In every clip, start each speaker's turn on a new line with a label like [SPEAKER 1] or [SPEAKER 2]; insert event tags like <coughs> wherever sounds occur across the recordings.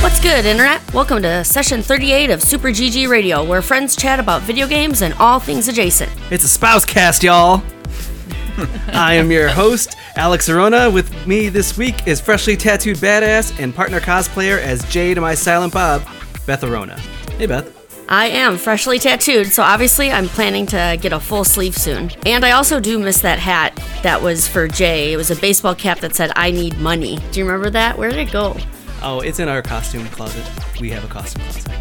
[SPEAKER 1] What's good, Internet? Welcome to session 38 of Super GG Radio, where friends chat about video games and all things adjacent.
[SPEAKER 2] It's a spouse cast, y'all. <laughs> I am your host, Alex Arona. With me this week is freshly tattooed badass and partner cosplayer as to my silent Bob, Beth Arona. Hey, Beth.
[SPEAKER 1] I am freshly tattooed, so obviously I'm planning to get a full sleeve soon. And I also do miss that hat that was for Jay. It was a baseball cap that said, I need money. Do you remember that? Where did it go?
[SPEAKER 2] Oh, it's in our costume closet. We have a costume closet.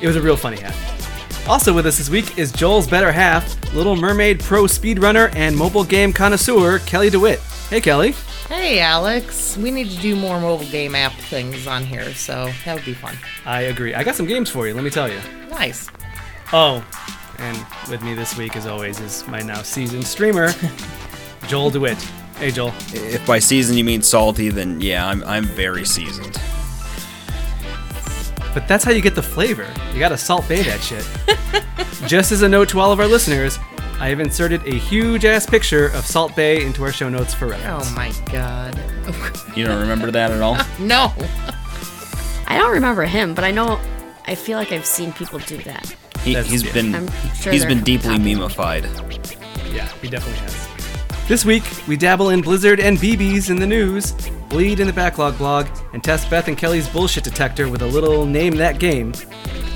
[SPEAKER 2] It was a real funny hat. Also with us this week is Joel's better half, Little Mermaid pro speedrunner and mobile game connoisseur, Kelly DeWitt. Hey, Kelly.
[SPEAKER 3] Hey, Alex. We need to do more mobile game app things on here, so that would be fun.
[SPEAKER 2] I agree. I got some games for you, let me tell you.
[SPEAKER 3] Nice.
[SPEAKER 2] Oh, and with me this week, as always, is my now seasoned streamer, <laughs> Joel DeWitt. Hey, Joel.
[SPEAKER 4] If by seasoned you mean salty, then yeah, I'm I'm very seasoned.
[SPEAKER 2] But that's how you get the flavor. You gotta Salt Bae that shit. <laughs> Just as a note to all of our listeners, I have inserted a huge ass picture of Salt Bae into our show notes for reference.
[SPEAKER 3] Oh my god.
[SPEAKER 4] You don't remember that at all? <laughs>
[SPEAKER 3] No.
[SPEAKER 1] I don't remember him, but I know, I feel like I've seen people do that.
[SPEAKER 4] He,
[SPEAKER 2] That's-
[SPEAKER 4] he's
[SPEAKER 2] yeah.
[SPEAKER 4] been
[SPEAKER 1] I'm sure
[SPEAKER 4] he's
[SPEAKER 1] they're
[SPEAKER 4] been deeply
[SPEAKER 1] happy.
[SPEAKER 4] memeified.
[SPEAKER 2] Yeah, he definitely has. This week, we dabble in Blizzard and BBs in the news, bleed in the backlog blog, and test Beth and Kelly's bullshit detector with a little name that game.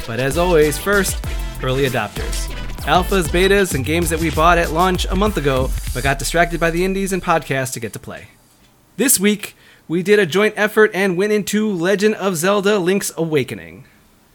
[SPEAKER 2] But as always, first, early adopters. Alphas, betas, and games that we bought at launch a month ago, but got distracted by the indies and podcasts to get to play. This week, we did a joint effort and went into Legend of Zelda Link's Awakening.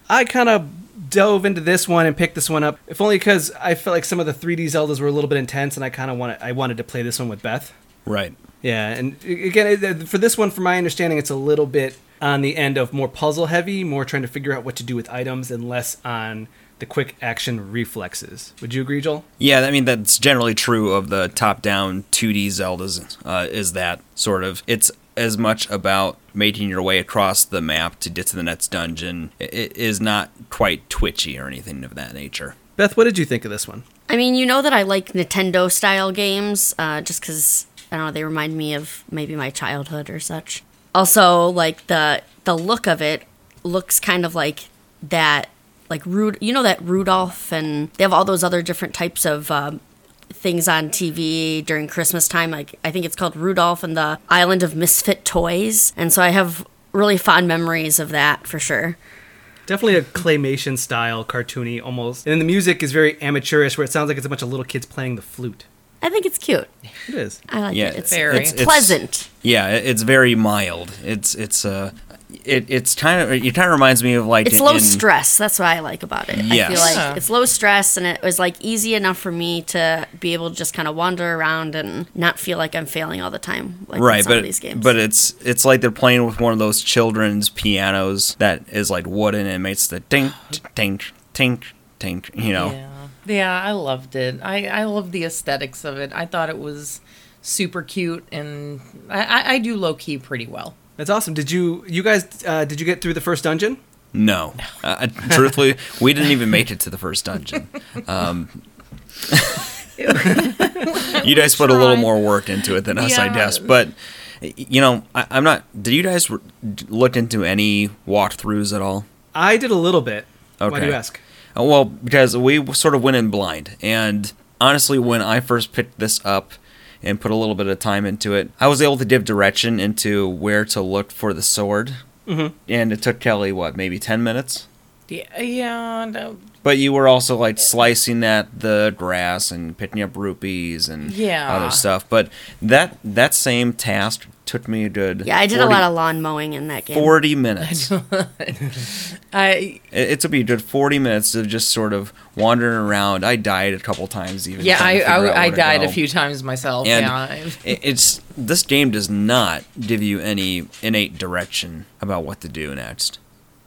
[SPEAKER 2] I kind of dove into this one and picked this one up, if only because I felt like some of the 3D Zeldas were a little bit intense, and I kind of wanted I wanted to play this one with Beth.
[SPEAKER 4] Right.
[SPEAKER 2] Yeah, and again, for this one, from my understanding, it's a little bit on the end of more puzzle heavy, more trying to figure out what to do with items, and less on the quick action reflexes. Would you agree, Joel?
[SPEAKER 4] Yeah, I mean that's generally true of the top-down 2D Zeldas. Uh, is that sort of it's as much about making your way across the map to get to the next dungeon. It it is not quite twitchy or anything of that nature.
[SPEAKER 2] Beth, what did you think of this one?
[SPEAKER 1] I mean, you know that I like Nintendo style games, uh, just because I don't know they remind me of maybe my childhood or such. Also, like the the look of it looks kind of like that, like Rud. You know that Rudolph, and they have all those other different types of um, things on TV during Christmas time. Like I think it's called Rudolph and the Island of Misfit Toys, and so I have really fond memories of that for sure.
[SPEAKER 2] Definitely a claymation style, cartoony almost. And then the music is very amateurish, where it sounds like it's a bunch of little kids playing the flute.
[SPEAKER 1] I think it's cute.
[SPEAKER 2] It is.
[SPEAKER 1] I like
[SPEAKER 4] Yeah,
[SPEAKER 1] it. It's,
[SPEAKER 3] Very.
[SPEAKER 1] it's
[SPEAKER 4] It's-
[SPEAKER 1] pleasant.
[SPEAKER 4] Yeah, it's very mild. It's it's uh it, it's kind of it kind of reminds me of like
[SPEAKER 1] It's
[SPEAKER 4] in-
[SPEAKER 1] low
[SPEAKER 4] in-
[SPEAKER 1] stress. That's what I like about it. I feel like
[SPEAKER 3] Yeah.
[SPEAKER 1] it's low stress and it was like easy enough for me to be able to just kind of wander around and not feel like I'm failing all the time. Like
[SPEAKER 4] right
[SPEAKER 1] some
[SPEAKER 4] but
[SPEAKER 1] of these games.
[SPEAKER 4] but it's it's like they're playing with one of those children's pianos that is like wooden and makes the tink tink tink tink you know
[SPEAKER 3] Yeah. Yeah, I loved it. I, I loved the aesthetics of it. I thought it was super cute, and I, I, I do low key pretty well.
[SPEAKER 2] That's awesome. Did you you guys uh, did you get through the first dungeon?
[SPEAKER 4] no uh, truthfully we didn't even make it to the first dungeon um <laughs> you guys put a little more work into it than us i guess but you know I, i'm not did you guys r- look into any walkthroughs at all
[SPEAKER 2] I did a little bit. Why do you ask?
[SPEAKER 4] Uh, Well, because we sort of went in blind, and honestly, when I first picked this up and put a little bit of time into it, I was able to give direction into where to look for the sword,
[SPEAKER 2] Mhm.
[SPEAKER 4] and it took Kelly what maybe ten minutes.
[SPEAKER 3] Yeah, yeah. No,
[SPEAKER 4] But you were also like slicing at the grass and picking up rupees and
[SPEAKER 3] Yeah.
[SPEAKER 4] other stuff. But that that same task took me a good
[SPEAKER 1] yeah, I did
[SPEAKER 4] 40
[SPEAKER 1] a lot of lawn mowing in that game.
[SPEAKER 4] forty <laughs> minutes.
[SPEAKER 3] I
[SPEAKER 4] It, it took me a good 40 minutes of just sort of wandering around. I died a couple times even.
[SPEAKER 3] yeah, I
[SPEAKER 4] to figure out
[SPEAKER 3] I, I died a few times myself.
[SPEAKER 4] And
[SPEAKER 3] yeah,
[SPEAKER 4] it- it's this game does not give you any innate direction about what to do next.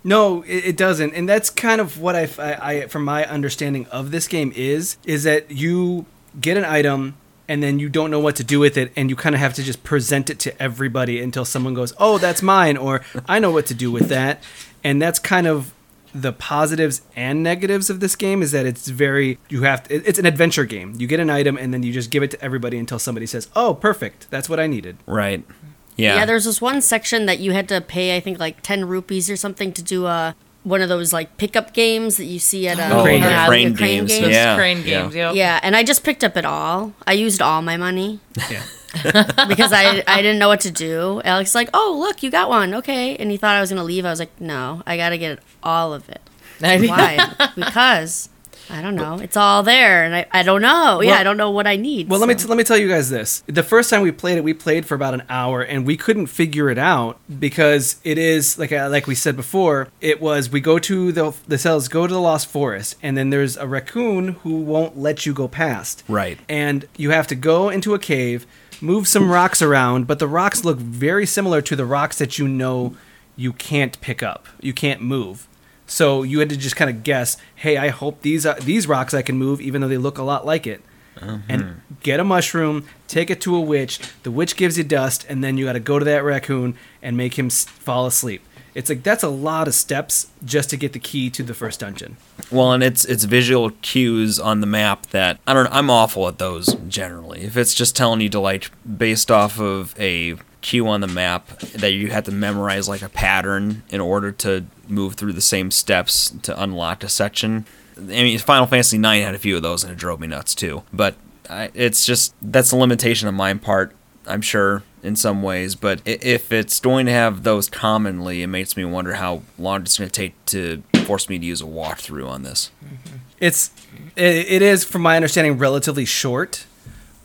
[SPEAKER 2] No, it, it doesn't, and that's kind of what I, I, I, from my understanding of this game is, is that you get an item and then you don't know what to do with it, and you kind of have to just present it to everybody until someone goes, "Oh, that's mine," or "I know what to do with that," and that's kind of the positives and negatives of this game is that it's very you have to, it's an adventure game. You get an item and then you just give it to everybody until somebody says, "Oh, perfect. That's what I needed."
[SPEAKER 4] Right.
[SPEAKER 1] Yeah.
[SPEAKER 4] Yeah.
[SPEAKER 1] there's this one section that you had to pay, I think, like 10 rupees or something to do a, one of those like pickup games that you see at a
[SPEAKER 4] Oh,
[SPEAKER 2] Crane
[SPEAKER 4] the crane
[SPEAKER 1] crane
[SPEAKER 4] games.
[SPEAKER 1] game.
[SPEAKER 4] Yeah.
[SPEAKER 3] crane
[SPEAKER 4] yeah.
[SPEAKER 3] games. Yep.
[SPEAKER 1] Yeah, and I just picked up it all. I used all my money
[SPEAKER 2] Yeah. <laughs>
[SPEAKER 1] because I I didn't know what to do. Alex was like, "Oh, look, you got one. Okay." And he thought I was going to leave. I was like, "No, I got to get all of it." Why? because I don't know. It's all there and I, I don't know. yeah, I don't know what I need.
[SPEAKER 2] Well, let me t- let me tell you guys this. The first time we played it, we played for about an hour, and we couldn't figure it out because it is like uh, like we said before. It was we go to the the cells, go to the Lost Forest, and then there's a raccoon who won't let you go past.
[SPEAKER 4] Right.
[SPEAKER 2] And you have to go into a cave, move some rocks around, but the rocks look very similar to the rocks that you know you can't pick up. You can't move. So you had to just kind of guess, hey, I hope these are, these rocks I can move, even though they look a lot like it. And uh-huh. get a mushroom, take it to a witch. The witch gives you dust, and then you got to go to that raccoon and make him s- fall asleep. It's like that's a lot of steps just to get the key to the first dungeon.
[SPEAKER 4] Well, and it's it's visual cues on the map that I don't. Know, I'm awful at those generally. If it's just telling you to like based off of a cue on the map that you have to memorize like a pattern in order to move through the same steps to unlock a section. I mean, Final Fantasy IX had a few of those, and it drove me nuts too. But I, it's just that's a limitation on my part. I'm sure in some ways, but if it's going to have those commonly, it makes me wonder how long it's going to take to force me to use a walkthrough on this. Mm-hmm.
[SPEAKER 2] It's it, it is, from my understanding, relatively short,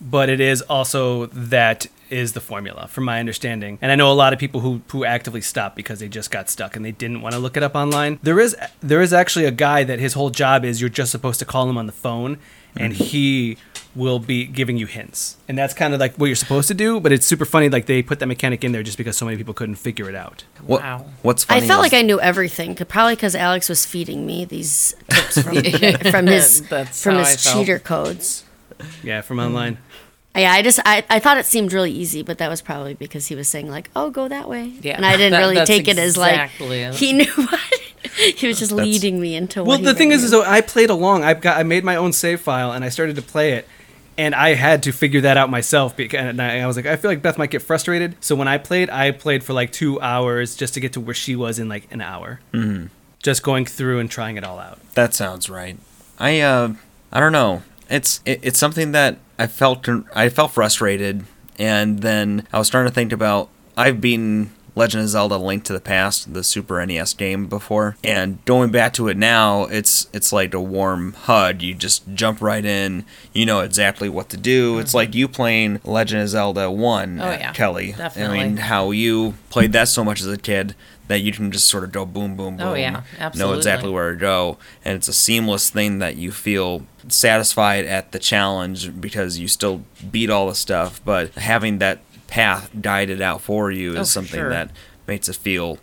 [SPEAKER 2] but it is also that is the formula, from my understanding. And I know a lot of people who who actively stop because they just got stuck and they didn't want to look it up online. There is there is actually a guy that his whole job is you're just supposed to call him on the phone, and mm-hmm. he will be giving you hints. And that's kind of like what you're supposed to do, but it's super funny like they put that mechanic in there just because so many people couldn't figure it out.
[SPEAKER 4] What,
[SPEAKER 3] Wow.
[SPEAKER 4] What's
[SPEAKER 1] I felt
[SPEAKER 4] is-
[SPEAKER 1] like I knew everything, c- probably because Alex was feeding me these tips from, <laughs> <laughs> from his from his cheater codes.
[SPEAKER 2] Yeah, from online. Mm.
[SPEAKER 1] Yeah, I just I, I thought it seemed really easy, but that was probably because he was saying like, "Oh, go that way,"
[SPEAKER 3] Yeah,
[SPEAKER 1] and I didn't <laughs>
[SPEAKER 3] that-
[SPEAKER 1] really
[SPEAKER 3] that's
[SPEAKER 1] take it as like
[SPEAKER 3] it.
[SPEAKER 1] he knew <laughs> what he was just leading me into.
[SPEAKER 2] Well,
[SPEAKER 1] what he
[SPEAKER 2] the thing is, is
[SPEAKER 1] knew.
[SPEAKER 2] though I played along. I've got I made my own save file and I started to play it, and I had to figure that out myself. Because and I, I was like, I feel like Beth might get frustrated. So when I played, I played for like two hours just to get to where she was in like an hour. Mm-hmm. Just going through and trying it all out.
[SPEAKER 4] That sounds right. I uh, I don't know. It's it, it's something that I felt I felt frustrated, and then I was starting to think about I've beaten Legend of Zelda: Link to the Past, the Super NES game before, and going back to it now, it's it's like a warm HUD. You just jump right in. You know exactly what to do. It's like you playing Legend of Zelda One,
[SPEAKER 3] Mm-hmm. Oh,
[SPEAKER 4] uh,
[SPEAKER 3] yeah.
[SPEAKER 4] Kelly.
[SPEAKER 3] Definitely.
[SPEAKER 4] I mean, how you played that so much as a kid that you can just sort of go boom, boom, boom.
[SPEAKER 3] Oh, yeah.
[SPEAKER 4] Know exactly where to go, and it's a seamless thing that you feel satisfied at the challenge because you still beat all the stuff, but having that path guided out for you is
[SPEAKER 3] Oh,
[SPEAKER 4] something
[SPEAKER 3] sure.
[SPEAKER 4] that makes it feel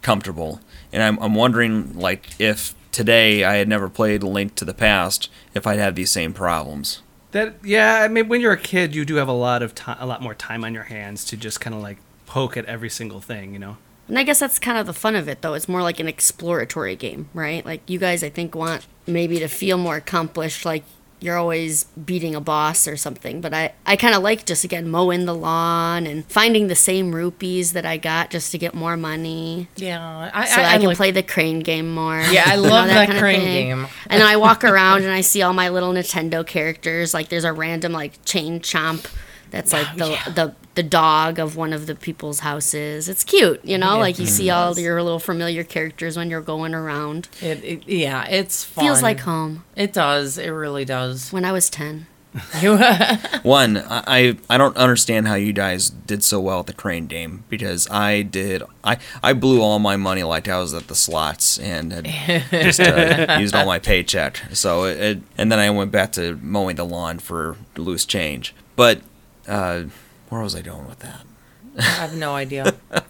[SPEAKER 4] comfortable. And I'm, I'm wondering, like, if today I had never played Link to the Past, if I'd have these same problems.
[SPEAKER 2] That yeah, I mean, when you're a kid, you do have a lot of time, a lot more time on your hands to just kind of like poke at every single thing, you know.
[SPEAKER 1] And I guess that's kind of the fun of it, though. It's more like an exploratory game, right? Like you guys, I think, want maybe to feel more accomplished, like you're always beating a boss or something. But I, I kind of like just again mowing the lawn and finding the same rupees that I got just to get more money,
[SPEAKER 3] Yeah, I,
[SPEAKER 1] so that
[SPEAKER 3] I,
[SPEAKER 1] I, can
[SPEAKER 3] like-
[SPEAKER 1] play the crane game more.
[SPEAKER 3] Yeah, I <laughs>
[SPEAKER 1] You know,
[SPEAKER 3] love that
[SPEAKER 1] kinda
[SPEAKER 3] crane game.
[SPEAKER 1] And then I walk <laughs> around and I see all my little Nintendo characters. Like there's a random like chain chomp. That's oh, like the, the the dog of one of the people's houses. It's cute, you know.
[SPEAKER 3] It
[SPEAKER 1] like you see all your little familiar characters when you're going around.
[SPEAKER 3] It, it, yeah, it's fun.
[SPEAKER 1] Feels like home.
[SPEAKER 3] It does. It really does.
[SPEAKER 1] When I was ten, <laughs>
[SPEAKER 4] One, I I I don't understand how you guys did so well at the crane game because I did I I blew all my money like I was at the slots and had <laughs> just uh, used all my paycheck. So it, it and then I went back to mowing the lawn for loose change. But uh, where was I going with that?
[SPEAKER 3] I have no idea. <laughs>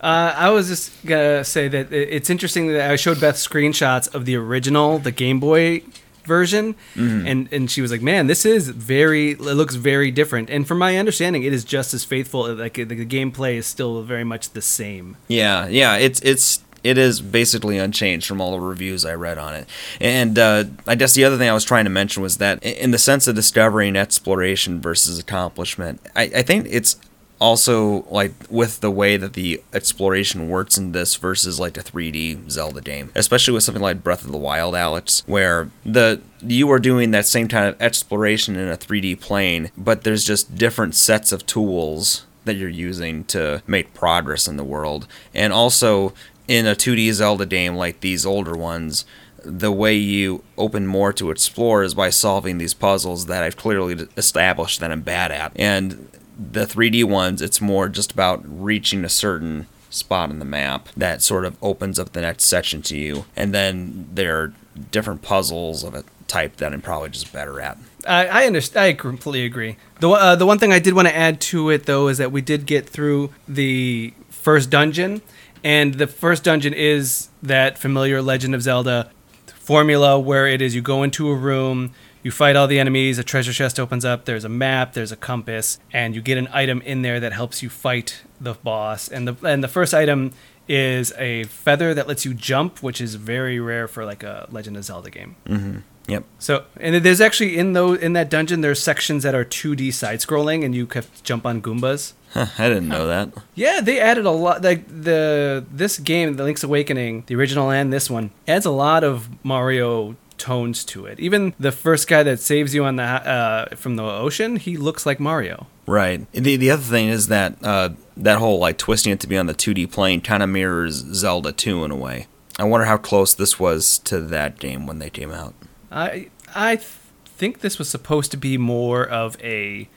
[SPEAKER 2] Uh, I was just gonna say that it's interesting that I showed Beth screenshots of the original, the Game Boy version, and and she was like, "Man, this is very. It looks very different." And from my understanding, it is just as faithful. Like the, the gameplay is still very much the same.
[SPEAKER 4] Yeah, yeah, it's it's it is basically unchanged from all the reviews I read on it. And uh, I guess the other thing I was trying to mention was that in the sense of discovery and exploration versus accomplishment, I, I think it's also like with the way that the exploration works in this versus like a 3D Zelda game, especially with something like Breath of the Wild, Alex, where the you are doing that same kind of exploration in a 3D plane, but there's just different sets of tools that you're using to make progress in the world. And also in a 2D Zelda game like these older ones, the way you open more to explore is by solving these puzzles that I've clearly established that I'm bad at. And the 3D ones, it's more just about reaching a certain spot in the map that sort of opens up the next section to you. And then there are different puzzles of a type that I'm probably just better at.
[SPEAKER 2] I I understand. I completely agree. The uh, the one thing I did want to add to it though is that we did get through the first dungeon, and the first dungeon is that familiar Legend of Zelda formula where it is you go into a room, you fight all the enemies, a treasure chest opens up, there's a map, there's a compass, and you get an item in there that helps you fight the boss. And the and the first item is a feather that lets you jump, which is very rare for like a Legend of Zelda game. Mm-hmm.
[SPEAKER 4] Yep.
[SPEAKER 2] So, and there's actually in those in that dungeon, there's sections that are 2D side scrolling, and you have to jump on Goombas.
[SPEAKER 4] Huh, I didn't know that.
[SPEAKER 2] Yeah, they added a lot. Like the this game, The Link's Awakening, the original and this one, adds a lot of Mario tones to it. Even the first guy that saves you on the uh, from the ocean, he looks like Mario.
[SPEAKER 4] Right. The the other thing is that uh, that whole like twisting it to be on the 2D plane kind of mirrors Zelda 2 in a way. I wonder how close this was to that game when they came out.
[SPEAKER 2] I I th- think this was supposed to be more of a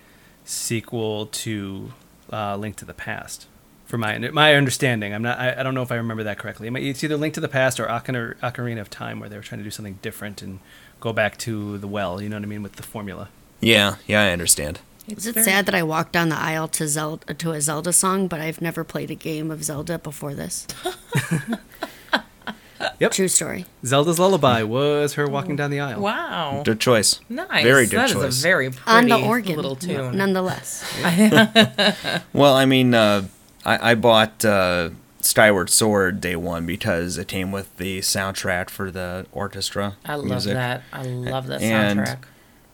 [SPEAKER 2] sequel to uh, Link to the Past. For my my understanding, I'm not. I, I don't know if I remember that correctly. It's either Link to the Past or Ocar- Ocarina of Time, where they were trying to do something different and go back to the well. You know what I mean with the formula.
[SPEAKER 4] Yeah, yeah, I understand.
[SPEAKER 1] Is it
[SPEAKER 3] very-
[SPEAKER 1] sad that I walked down the aisle to Zelda to a Zelda song, but I've never played a game of Zelda before this? <laughs> <laughs>
[SPEAKER 2] Yep.
[SPEAKER 1] True story.
[SPEAKER 2] Zelda's Lullaby was her walking down the aisle.
[SPEAKER 3] Wow.
[SPEAKER 4] Good choice.
[SPEAKER 3] Nice.
[SPEAKER 4] Very good
[SPEAKER 3] That is
[SPEAKER 4] choice.
[SPEAKER 3] a very pretty
[SPEAKER 1] On the organ,
[SPEAKER 3] little tune.
[SPEAKER 1] nonetheless. <laughs>
[SPEAKER 4] Well, I mean, uh, I, I bought uh, Skyward Sword day one because it came with the soundtrack for the orchestra.
[SPEAKER 3] I love
[SPEAKER 4] music.
[SPEAKER 3] that. I love that
[SPEAKER 4] And-
[SPEAKER 3] soundtrack.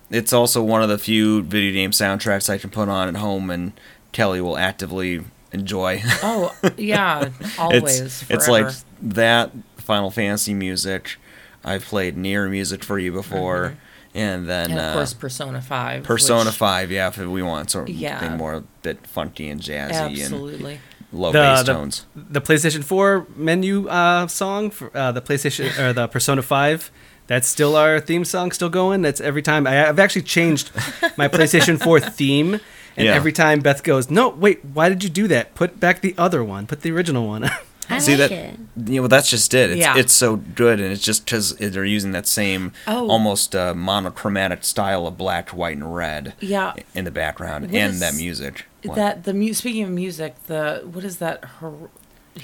[SPEAKER 4] It's also one of the few video game soundtracks I can put on at home and Kelly will actively enjoy.
[SPEAKER 3] Oh yeah, <laughs> always.
[SPEAKER 4] it's it's like that Final Fantasy music. I've played NieR music for you before, and then
[SPEAKER 3] Mm-hmm. and of
[SPEAKER 4] uh,
[SPEAKER 3] course Persona Five.
[SPEAKER 4] Persona
[SPEAKER 3] which-
[SPEAKER 4] Five. Yeah, if we want something
[SPEAKER 3] Yeah.
[SPEAKER 4] more a bit funky and jazzy and low
[SPEAKER 2] The-
[SPEAKER 4] bass
[SPEAKER 2] the-
[SPEAKER 4] tones.
[SPEAKER 2] The PlayStation 4 menu uh, song for uh, the PlayStation <laughs> or the Persona 5. That's still our theme song, still going. That's every time. I, I've actually changed my <laughs> PlayStation 4 theme, and
[SPEAKER 4] Yeah.
[SPEAKER 2] every time Beth goes, "No, wait, why did you do that? Put back the other one. Put the original one." <laughs>
[SPEAKER 1] I
[SPEAKER 4] See
[SPEAKER 1] like
[SPEAKER 4] that?
[SPEAKER 1] it.
[SPEAKER 4] Yeah, well, that's just it. It's,
[SPEAKER 3] Yeah.
[SPEAKER 4] it's so good, and it's just because they're using that same
[SPEAKER 3] Oh.
[SPEAKER 4] almost uh, monochromatic style of black, white, and red
[SPEAKER 3] Yeah.
[SPEAKER 4] in the background,
[SPEAKER 3] What
[SPEAKER 4] and
[SPEAKER 3] is
[SPEAKER 4] that music. What?
[SPEAKER 3] That the mu- speaking of music, the what is that? Hor-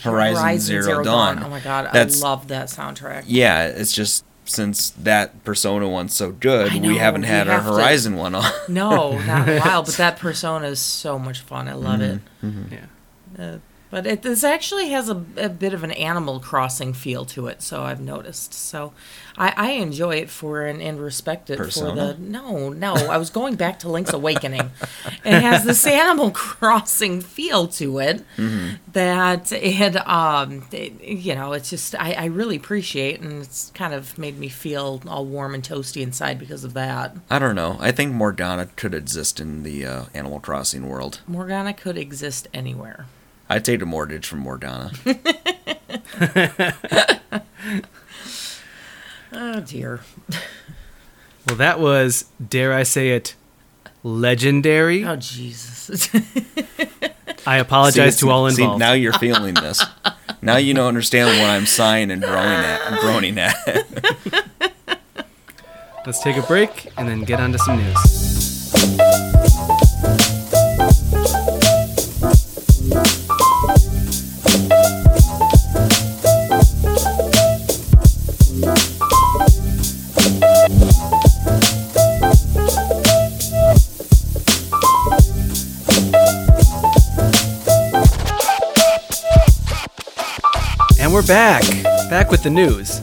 [SPEAKER 4] Horizon Zero Dawn.
[SPEAKER 3] Oh my god,
[SPEAKER 4] That's-
[SPEAKER 3] I love that soundtrack.
[SPEAKER 4] yeah, it's just since that Persona one's so good,
[SPEAKER 3] I
[SPEAKER 4] we haven't
[SPEAKER 3] we
[SPEAKER 4] had
[SPEAKER 3] have
[SPEAKER 4] our
[SPEAKER 3] to-
[SPEAKER 4] Horizon one on.
[SPEAKER 3] No, not in a while, <laughs> but that Persona is so much fun. I love
[SPEAKER 4] Mm-hmm.
[SPEAKER 2] yeah.
[SPEAKER 3] it. Uh, but it this actually has a, a bit of an Animal Crossing feel to it, so I've noticed. So I, I enjoy it for and, and respect it for the no, no. I was going back to Link's Awakening. it has this <laughs> Animal Crossing feel to it
[SPEAKER 4] Mm-hmm.
[SPEAKER 3] that it um it- you know it's just I, I really appreciate and it's kind of made me feel all warm and toasty inside because of that.
[SPEAKER 4] I don't know. I think Morgana could exist in the uh, Animal Crossing world.
[SPEAKER 3] Morgana could exist anywhere.
[SPEAKER 4] I'd take a mortgage from Morgana. <laughs> <laughs>
[SPEAKER 3] Oh dear.
[SPEAKER 2] Well, that was, dare I say it, legendary.
[SPEAKER 3] Oh Jesus.
[SPEAKER 2] I apologize
[SPEAKER 4] See,
[SPEAKER 2] to all
[SPEAKER 4] see,
[SPEAKER 2] involved.
[SPEAKER 4] now you're feeling this. now you don't understand what I'm sighing and groaning at. Groaning at.
[SPEAKER 2] Let's take a break and then get on to some news. Back. Back with the news.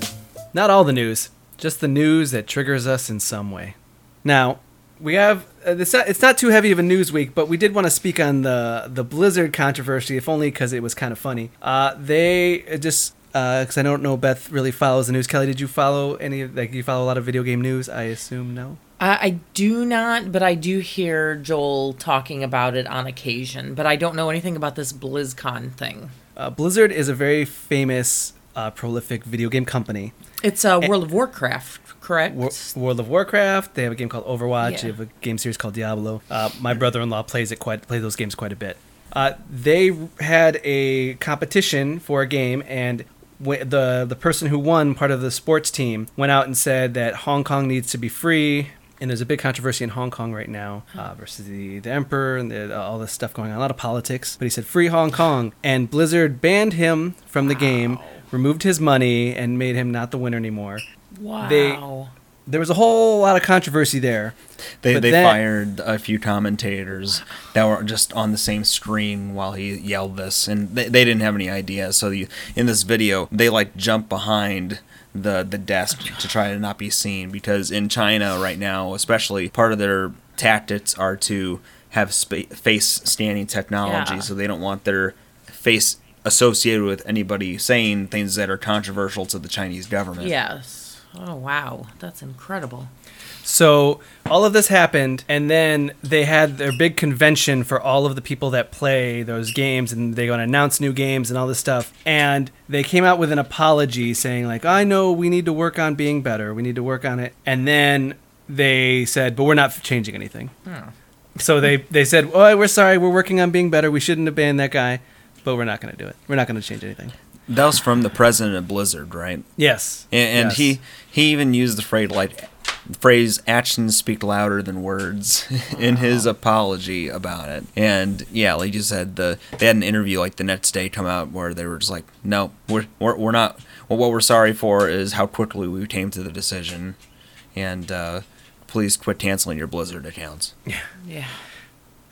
[SPEAKER 2] Not all the news, just the news that triggers us in some way. Now, we have uh, it's not it's not too heavy of a news week, but we did want to speak on the the Blizzard controversy, if only because it was kind of funny. Uh, they just because I don't know Beth really follows the news. Kelly, did you follow any like you follow a lot of video game news? I assume no.
[SPEAKER 3] I, I do not, but I do hear Joel talking about it on occasion. But I don't know anything about this BlizzCon thing.
[SPEAKER 2] Uh, Blizzard is a very famous, uh, prolific video game company.
[SPEAKER 3] It's uh, World of Warcraft, correct?
[SPEAKER 2] War- World of Warcraft. They have a game called Overwatch.
[SPEAKER 3] Yeah.
[SPEAKER 2] They have a game series called Diablo. Uh, my brother-in-law plays it quite plays those games quite a bit. Uh, they had a competition for a game, and w- the the person who won, part of the sports team, went out and said that Hong Kong needs to be free. And there's a big controversy in Hong Kong right now uh, versus the, the emperor and the, all this stuff going on. A lot of politics. But he said, free Hong Kong. And Blizzard banned him from the game, removed his money, and made him not the winner anymore
[SPEAKER 3] wow.
[SPEAKER 2] they- there was a whole lot of controversy there.
[SPEAKER 4] They, they
[SPEAKER 2] then-
[SPEAKER 4] fired a few commentators that were just on the same screen while he yelled this, and they, they didn't have any idea. So the, in this video, they like jump behind the the desk to try to not be seen because in China right now, especially, part of their tactics are to have spa- face scanning technology,
[SPEAKER 3] Yeah.
[SPEAKER 4] so they don't want their face associated with anybody saying things that are controversial to the Chinese government.
[SPEAKER 3] Yes. Oh wow, that's incredible.
[SPEAKER 2] So all of this happened, and then they had their big convention for all of the people that play those games, and they're going to announce new games and all this stuff. And they came out with an apology saying, like, I know we need to work on being better. We need to work on it. And then they said, but we're not changing anything. Hmm. So they, they said, oh, we're sorry. We're working on being better. We shouldn't have banned that guy, but we're not going to do it. We're not going to change anything.
[SPEAKER 4] That was from the president of Blizzard, right?
[SPEAKER 2] Yes.
[SPEAKER 4] And, and
[SPEAKER 2] Yes.
[SPEAKER 4] he he even used the phrase like phrase actions speak louder than words <laughs> in his apology about it. And yeah, like you said, the they had an interview like the next day come out where they were just like, no, we're we're, we're not. Well, what we're sorry for is how quickly we came to the decision, and uh, please quit canceling your Blizzard accounts.
[SPEAKER 3] Yeah. Yeah.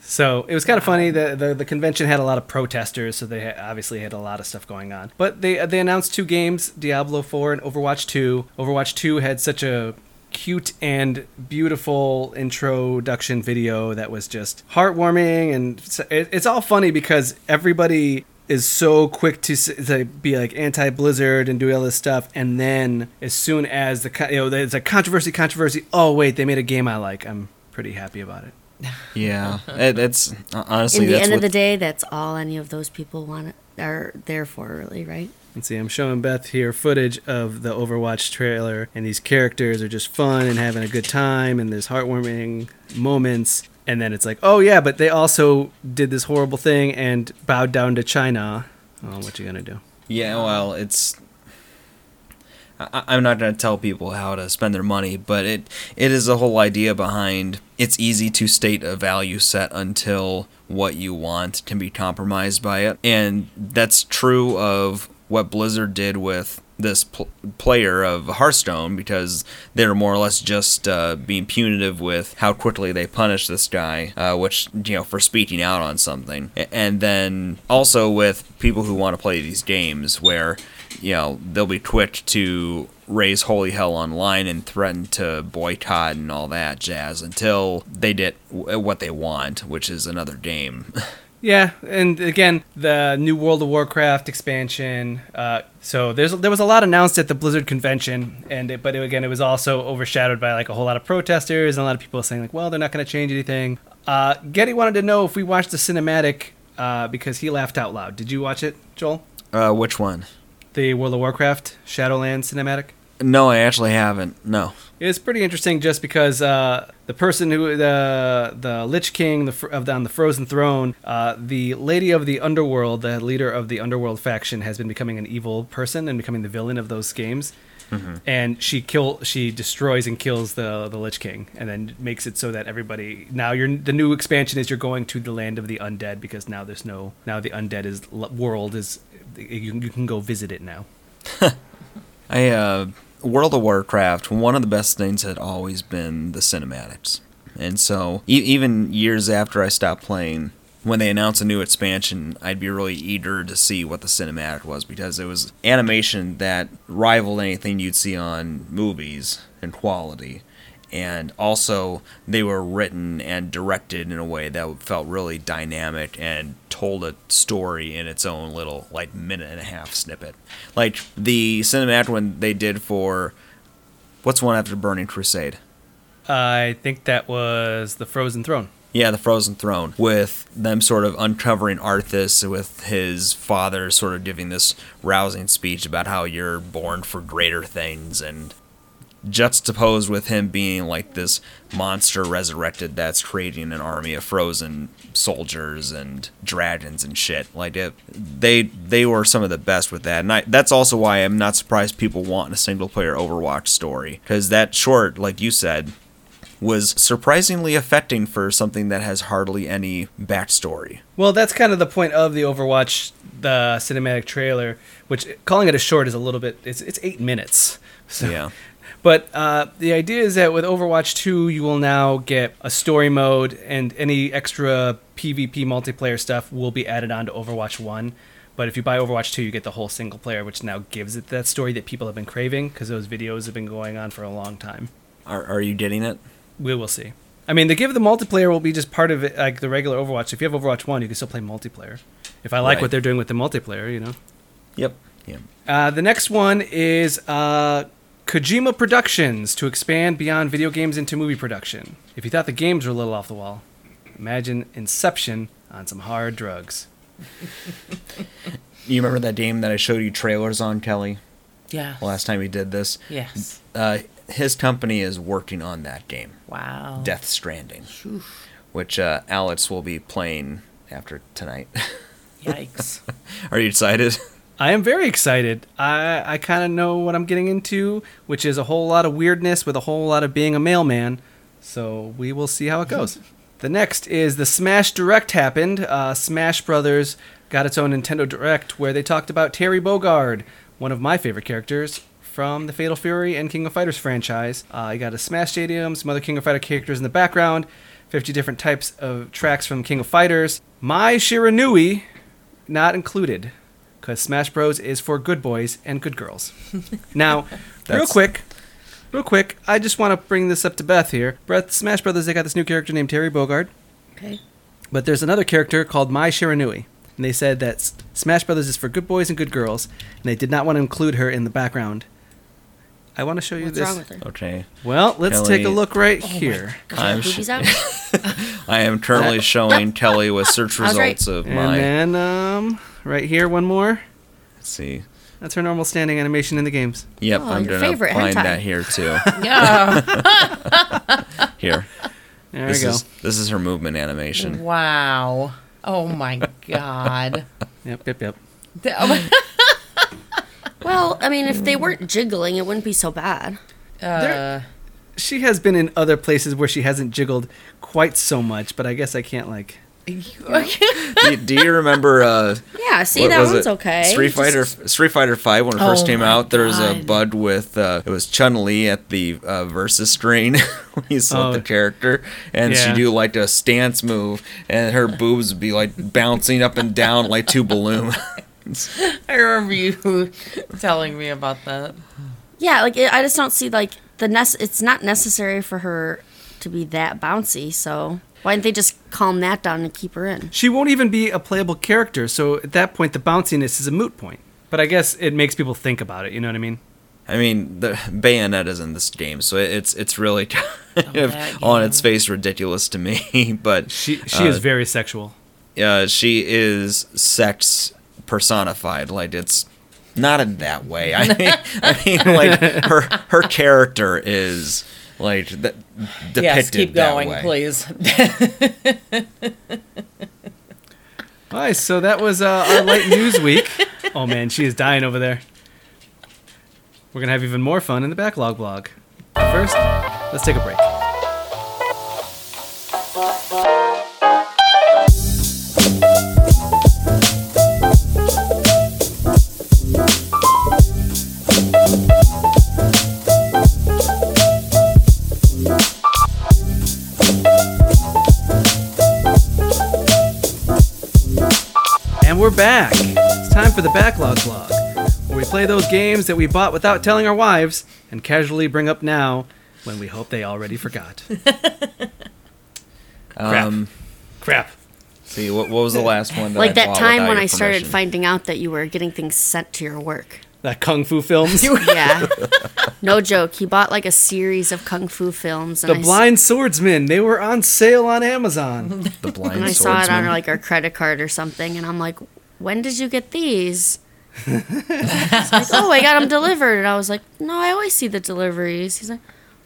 [SPEAKER 2] So it was kind of funny. The, the the convention had a lot of protesters, so they had, obviously had a lot of stuff going on. But they they announced two games: Diablo Four and Overwatch Two. Overwatch Two had such a cute and beautiful introduction video that was just heartwarming, and it, it's all funny because everybody is so quick to, to be like anti Blizzard and do all this stuff, and then as soon as the you know there's a controversy, controversy. Oh wait, they made a game I like. I'm pretty happy about it. <laughs>
[SPEAKER 4] Yeah, eh, it, it's uh, honestly
[SPEAKER 1] In the
[SPEAKER 4] that's
[SPEAKER 1] end of the day, that's all any of those people want are there for, really, right?
[SPEAKER 2] Let's see, I'm showing Beth here footage of the Overwatch trailer, and these characters are just fun and having a good time, and there's heartwarming moments. And then it's like, oh yeah, but they also did this horrible thing and bowed down to China. Oh, what you gonna do?
[SPEAKER 4] Yeah, well, it's. I, I'm not going to tell people how to spend their money, but it it is the whole idea behind. It's easy to state a value set until what you want can be compromised by it, and that's true of what Blizzard did with this pl- player of Hearthstone because they're more or less just uh, being punitive with how quickly they punish this guy, uh, which you know for speaking out on something, and then also with people who want to play these games where you know they'll be quick to raise holy hell online and threaten to boycott and all that jazz until they get what they want, which is another game. <laughs>
[SPEAKER 2] Yeah, and again, the new World of Warcraft expansion. Uh, so there's there was a lot announced at the Blizzard convention, and it, but it, again, it was also overshadowed by like a whole lot of protesters and a lot of people saying like, well, they're not going to change anything. Uh, Getty wanted to know if we watched the cinematic uh, because he laughed out loud. Did you watch it, Joel?
[SPEAKER 4] uh, which one?
[SPEAKER 2] The World of Warcraft Shadowlands cinematic.
[SPEAKER 4] No, I actually haven't. No.
[SPEAKER 2] It's pretty interesting just because uh, the person who the the Lich King the, of the, on the Frozen Throne, uh, the Lady of the Underworld, the leader of the Underworld faction, has been becoming an evil person and becoming the villain of those games. And she kill she destroys and kills the the Lich King, and then makes it so that everybody now you're the new expansion is you're going to the land of the undead because now there's no now the undead is world is you, you can go visit it now. <laughs>
[SPEAKER 4] I uh, World of Warcraft. One of the best things had always been the cinematics, and so e- even years after I stopped playing, when they announce a new expansion, I'd be really eager to see what the cinematic was because it was animation that rivaled anything you'd see on movies in quality. And also, they were written and directed in a way that felt really dynamic and told a story in its own little, like, minute and a half snippet. Like, the cinematic one they did for. What's one after Burning Crusade?
[SPEAKER 2] I think that was the Frozen Throne.
[SPEAKER 4] Yeah, the Frozen Throne, with them sort of uncovering Arthas, with his father sort of giving this rousing speech about how you're born for greater things, and juxtaposed with him being like this monster resurrected that's creating an army of frozen soldiers and dragons and shit. Like it, they they were some of the best with that, and I, that's also why I'm not surprised people want a single player Overwatch story because that short, like you said, was surprisingly affecting for something that has hardly any backstory.
[SPEAKER 2] Well, that's kind of the point of the Overwatch, the cinematic trailer, which calling it a short is a little bit. It's it's eight minutes. So,
[SPEAKER 4] Yeah. <laughs>
[SPEAKER 2] But uh, the idea is that with Overwatch 2, you will now get a story mode, and any extra PvP multiplayer stuff will be added on to Overwatch 1. But if you buy Overwatch 2, you get the whole single player, which now gives it that story that people have been craving because those videos have been going on for a long time.
[SPEAKER 4] Are are you getting it?
[SPEAKER 2] We will see. I mean, the give the multiplayer will be just part of it, like the regular Overwatch. If you have Overwatch 1, you can still play multiplayer. If I like
[SPEAKER 4] Right.
[SPEAKER 2] what they're doing with the multiplayer, you know.
[SPEAKER 4] Yep. Yeah.
[SPEAKER 2] Uh, the next one is uh, Kojima Productions to expand beyond video games into movie production. If you thought the games were a little off the wall, imagine Inception on some hard drugs. <laughs>
[SPEAKER 4] You remember that game that I showed you trailers on, Kelly?
[SPEAKER 3] Yeah.
[SPEAKER 4] Last time we did this.
[SPEAKER 3] Yes.
[SPEAKER 4] Uh, his company is working on that game,
[SPEAKER 3] Wow.
[SPEAKER 4] Death Stranding, which uh, Alex will be playing after tonight. <laughs>
[SPEAKER 3] Yikes.
[SPEAKER 4] Are you excited?
[SPEAKER 2] I am very excited. I, I kind of know what I'm getting into, which is a whole lot of weirdness with a whole lot of being a mailman. So we will see how it goes. <laughs> the next is the Smash Direct happened. Uh, Smash Brothers got its own Nintendo Direct where they talked about Terry Bogard, one of my favorite characters from the Fatal Fury and King of Fighters franchise. Uh, you got a Smash Stadium, some other King of Fighter characters in the background, 50 different types of tracks from King of Fighters. Mai Shiranui not included because Smash Bros is for good boys and good girls. <laughs> now, real quick, real quick, I just want to bring this up to Beth here. Beth, Smash Brothers, they got this new character named Terry Bogard,
[SPEAKER 1] Okay.
[SPEAKER 2] but there's another character called Mai Shiranui. And they said that S- Smash Brothers is for good boys and good girls, and they did not want to include her in the background. I want to show you
[SPEAKER 1] What's
[SPEAKER 2] this.
[SPEAKER 1] wrong with her?
[SPEAKER 4] Okay.
[SPEAKER 2] Well, let's take a look right here.
[SPEAKER 4] I'm sh- <laughs> I am currently showing Kelly with search <laughs>
[SPEAKER 1] I was right.
[SPEAKER 4] results of
[SPEAKER 2] And
[SPEAKER 4] my.
[SPEAKER 2] then, um, right here, one more.
[SPEAKER 4] Let's see.
[SPEAKER 2] That's her normal standing animation in the games.
[SPEAKER 4] Yep,
[SPEAKER 1] Oh,
[SPEAKER 4] I'm
[SPEAKER 1] your
[SPEAKER 4] gonna
[SPEAKER 1] favorite
[SPEAKER 4] find
[SPEAKER 1] hentai.
[SPEAKER 4] that here too. <laughs>
[SPEAKER 3] Yeah.
[SPEAKER 4] Here.
[SPEAKER 2] There
[SPEAKER 4] This
[SPEAKER 2] we go.
[SPEAKER 4] is this is her movement animation.
[SPEAKER 3] wow. Oh my God.
[SPEAKER 2] Yep, yep, yep.
[SPEAKER 1] Well, I mean, if they weren't jiggling, it wouldn't be so bad.
[SPEAKER 3] Uh,
[SPEAKER 2] She has been in other places where she hasn't jiggled quite so much, but I guess I can't like. <laughs>
[SPEAKER 4] do, you, do you remember uh
[SPEAKER 1] Yeah, see,
[SPEAKER 4] what
[SPEAKER 1] that
[SPEAKER 4] was
[SPEAKER 1] one's
[SPEAKER 4] it?
[SPEAKER 1] okay.
[SPEAKER 4] Street
[SPEAKER 1] Just-
[SPEAKER 4] Fighter Street Fighter 5 when it first
[SPEAKER 3] Oh
[SPEAKER 4] came out there was a bud with uh it was Chun-Li at the uh, versus screen <laughs> when you saw
[SPEAKER 2] Oh.
[SPEAKER 4] the character and
[SPEAKER 2] Yeah.
[SPEAKER 4] she'd do like a stance move and her boobs would be like bouncing up and down like two balloons. <laughs> <laughs>
[SPEAKER 3] I remember you <laughs> telling me about that.
[SPEAKER 1] Yeah, like it, I just don't see like the nest. It's not necessary for her to be that bouncy. So why didn't they just calm that down and keep her in?
[SPEAKER 2] She won't even be a playable character, so at that point, the bounciness is a moot point. But I guess it makes people think about it. You know what I mean?
[SPEAKER 4] I mean, the Bayonetta's in this game, so it's it's really <laughs> kind of on its face ridiculous to me. But
[SPEAKER 2] She she is
[SPEAKER 4] uh,
[SPEAKER 2] very sexual.
[SPEAKER 4] uh, she is sex personified. Like it's not in that way. I <laughs> mean, I mean, like her her character is like th- depicted
[SPEAKER 3] yes, keep
[SPEAKER 4] that
[SPEAKER 3] going,
[SPEAKER 4] way.
[SPEAKER 3] please. <laughs>
[SPEAKER 2] All right, so that was uh, our light news week. Oh man, she is dying over there. We're gonna have even more fun in the backlog blog. But first, let's take a break. We're back. It's time for the Backlog Blog, where we play those games that we bought without telling our wives and casually bring up now when we hope they already forgot. <laughs> Crap.
[SPEAKER 4] Um,
[SPEAKER 2] Crap.
[SPEAKER 4] see, what, what was the last one? That
[SPEAKER 1] like
[SPEAKER 4] I
[SPEAKER 1] that
[SPEAKER 4] bought
[SPEAKER 1] time
[SPEAKER 4] without
[SPEAKER 1] when
[SPEAKER 4] your
[SPEAKER 1] I started
[SPEAKER 4] permission?
[SPEAKER 1] finding out that you were getting things sent to your work.
[SPEAKER 2] That Kung Fu films. <laughs>
[SPEAKER 1] Yeah. <laughs> no joke. He bought like a series of kung fu films. And
[SPEAKER 2] the
[SPEAKER 1] I s-
[SPEAKER 2] Blind Swordsman. They were on sale on Amazon.
[SPEAKER 4] the blind
[SPEAKER 1] and I saw it on
[SPEAKER 4] swordsman.
[SPEAKER 1] like our credit card or something, and I'm like, "When did you get these?" It's like, "Oh, I got them delivered." And I was like, "No, I always see the deliveries." He's like,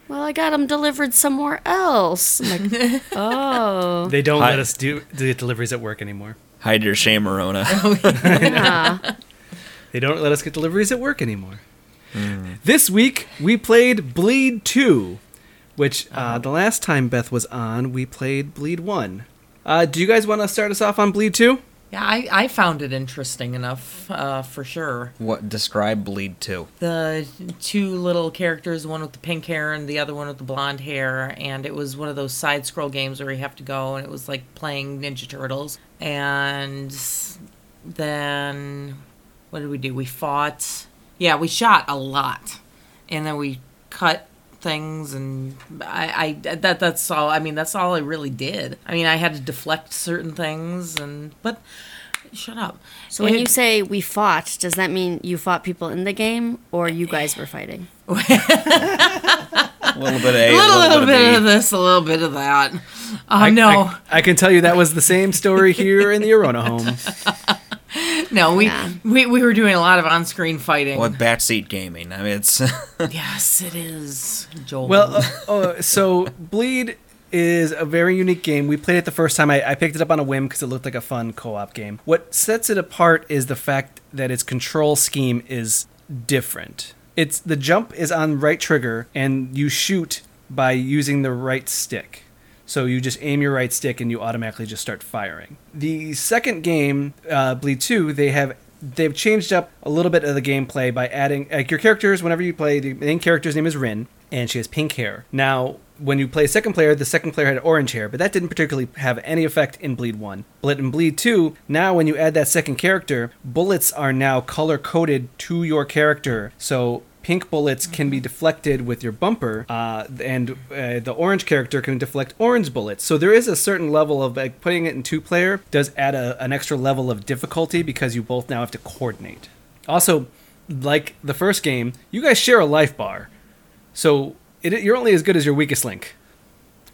[SPEAKER 1] "Well, I got them delivered somewhere else." I'm like, <laughs> "Oh,
[SPEAKER 2] They don't
[SPEAKER 4] Hi.
[SPEAKER 2] let us do do deliveries at work anymore.
[SPEAKER 4] Hide your shame, Marona. <laughs>
[SPEAKER 1] yeah." <laughs>
[SPEAKER 2] They don't let us get deliveries at work anymore. This week we played Bleed 2, which uh, the last time Beth was on, we played Bleed 1. Uh, do you guys want to start us off on Bleed 2?
[SPEAKER 3] Yeah, I, I found it interesting enough, uh, for sure.
[SPEAKER 4] what describe bleed 2?
[SPEAKER 3] The two little characters, one with the pink hair and the other one with the blonde hair, and it was one of those side scroll games where you have to go, and it was like playing Ninja Turtles. And then, what did we do? We fought. Yeah, we shot a lot, and then we cut things and I, I that that's all I mean that's all I really did. I mean I had to deflect certain things and but shut up.
[SPEAKER 1] So when
[SPEAKER 3] It-
[SPEAKER 1] you say we fought, does that mean you fought people in the game, or you guys were fighting? <laughs>
[SPEAKER 4] A little bit of A,
[SPEAKER 3] a little,
[SPEAKER 4] little,
[SPEAKER 3] bit,
[SPEAKER 4] bit
[SPEAKER 3] of
[SPEAKER 4] of
[SPEAKER 3] this, a little bit of that. Um,
[SPEAKER 2] I,
[SPEAKER 3] no,
[SPEAKER 2] I, I can tell you that was the same story here in the Arona home. <laughs> <laughs>
[SPEAKER 3] no, we,
[SPEAKER 1] Yeah.
[SPEAKER 3] we we were doing a lot of on-screen fighting.
[SPEAKER 4] What backseat gaming? I mean, it's <laughs>
[SPEAKER 3] Yes, it is, Joel.
[SPEAKER 2] Well, uh, uh, so Bleed is a very unique game. We played it the first time. I, I picked it up on a whim because it looked like a fun co-op game. What sets it apart is the fact that its control scheme is different. It's the jump is on right trigger, and you shoot by using the right stick. So you just aim your right stick, and you automatically just start firing. The second game, uh, Bleed Two, they have they've changed up a little bit of the gameplay by adding like your characters whenever you play the main character's name is Wryn and she has pink hair. Now when you play second player the second player had orange hair but that didn't particularly have any effect in bleed 1 but in bleed 2 now when you add that second character bullets are now color coded to your character. So pink bullets can be deflected with your bumper, uh, and uh, the orange character can deflect orange bullets. So there is a certain level of like putting it in two player does add a, an extra level of difficulty because you both now have to coordinate. Also, like the first game, you guys share a life bar, so it, you're only as good as your weakest link.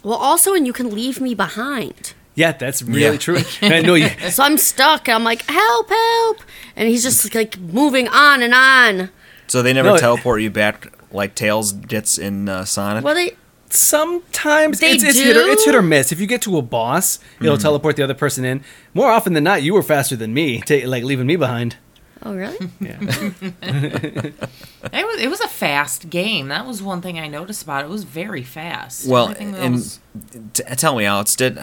[SPEAKER 1] Well, also, and you can leave me behind.
[SPEAKER 2] Yeah, that's really
[SPEAKER 4] Yeah.
[SPEAKER 2] true. <laughs> I know you.
[SPEAKER 1] So I'm stuck. I'm like, help, help. And he's just like moving on and on.
[SPEAKER 4] So they never
[SPEAKER 2] No, it-
[SPEAKER 4] teleport you back like Tails gets in uh, Sonic.
[SPEAKER 1] Well, they,
[SPEAKER 2] Sometimes
[SPEAKER 1] They
[SPEAKER 2] it's, it's hit or
[SPEAKER 1] do?
[SPEAKER 2] it's hit or miss. If you get to a boss, it'll teleport the other person in. More often than not, you were faster than me, ta like leaving me behind.
[SPEAKER 1] oh, really? <laughs>
[SPEAKER 2] Yeah. <laughs>
[SPEAKER 3] It was it was a fast game. That was one thing I noticed about it. It was very fast.
[SPEAKER 4] Well, and
[SPEAKER 3] else-
[SPEAKER 4] t- tell me, Alex, did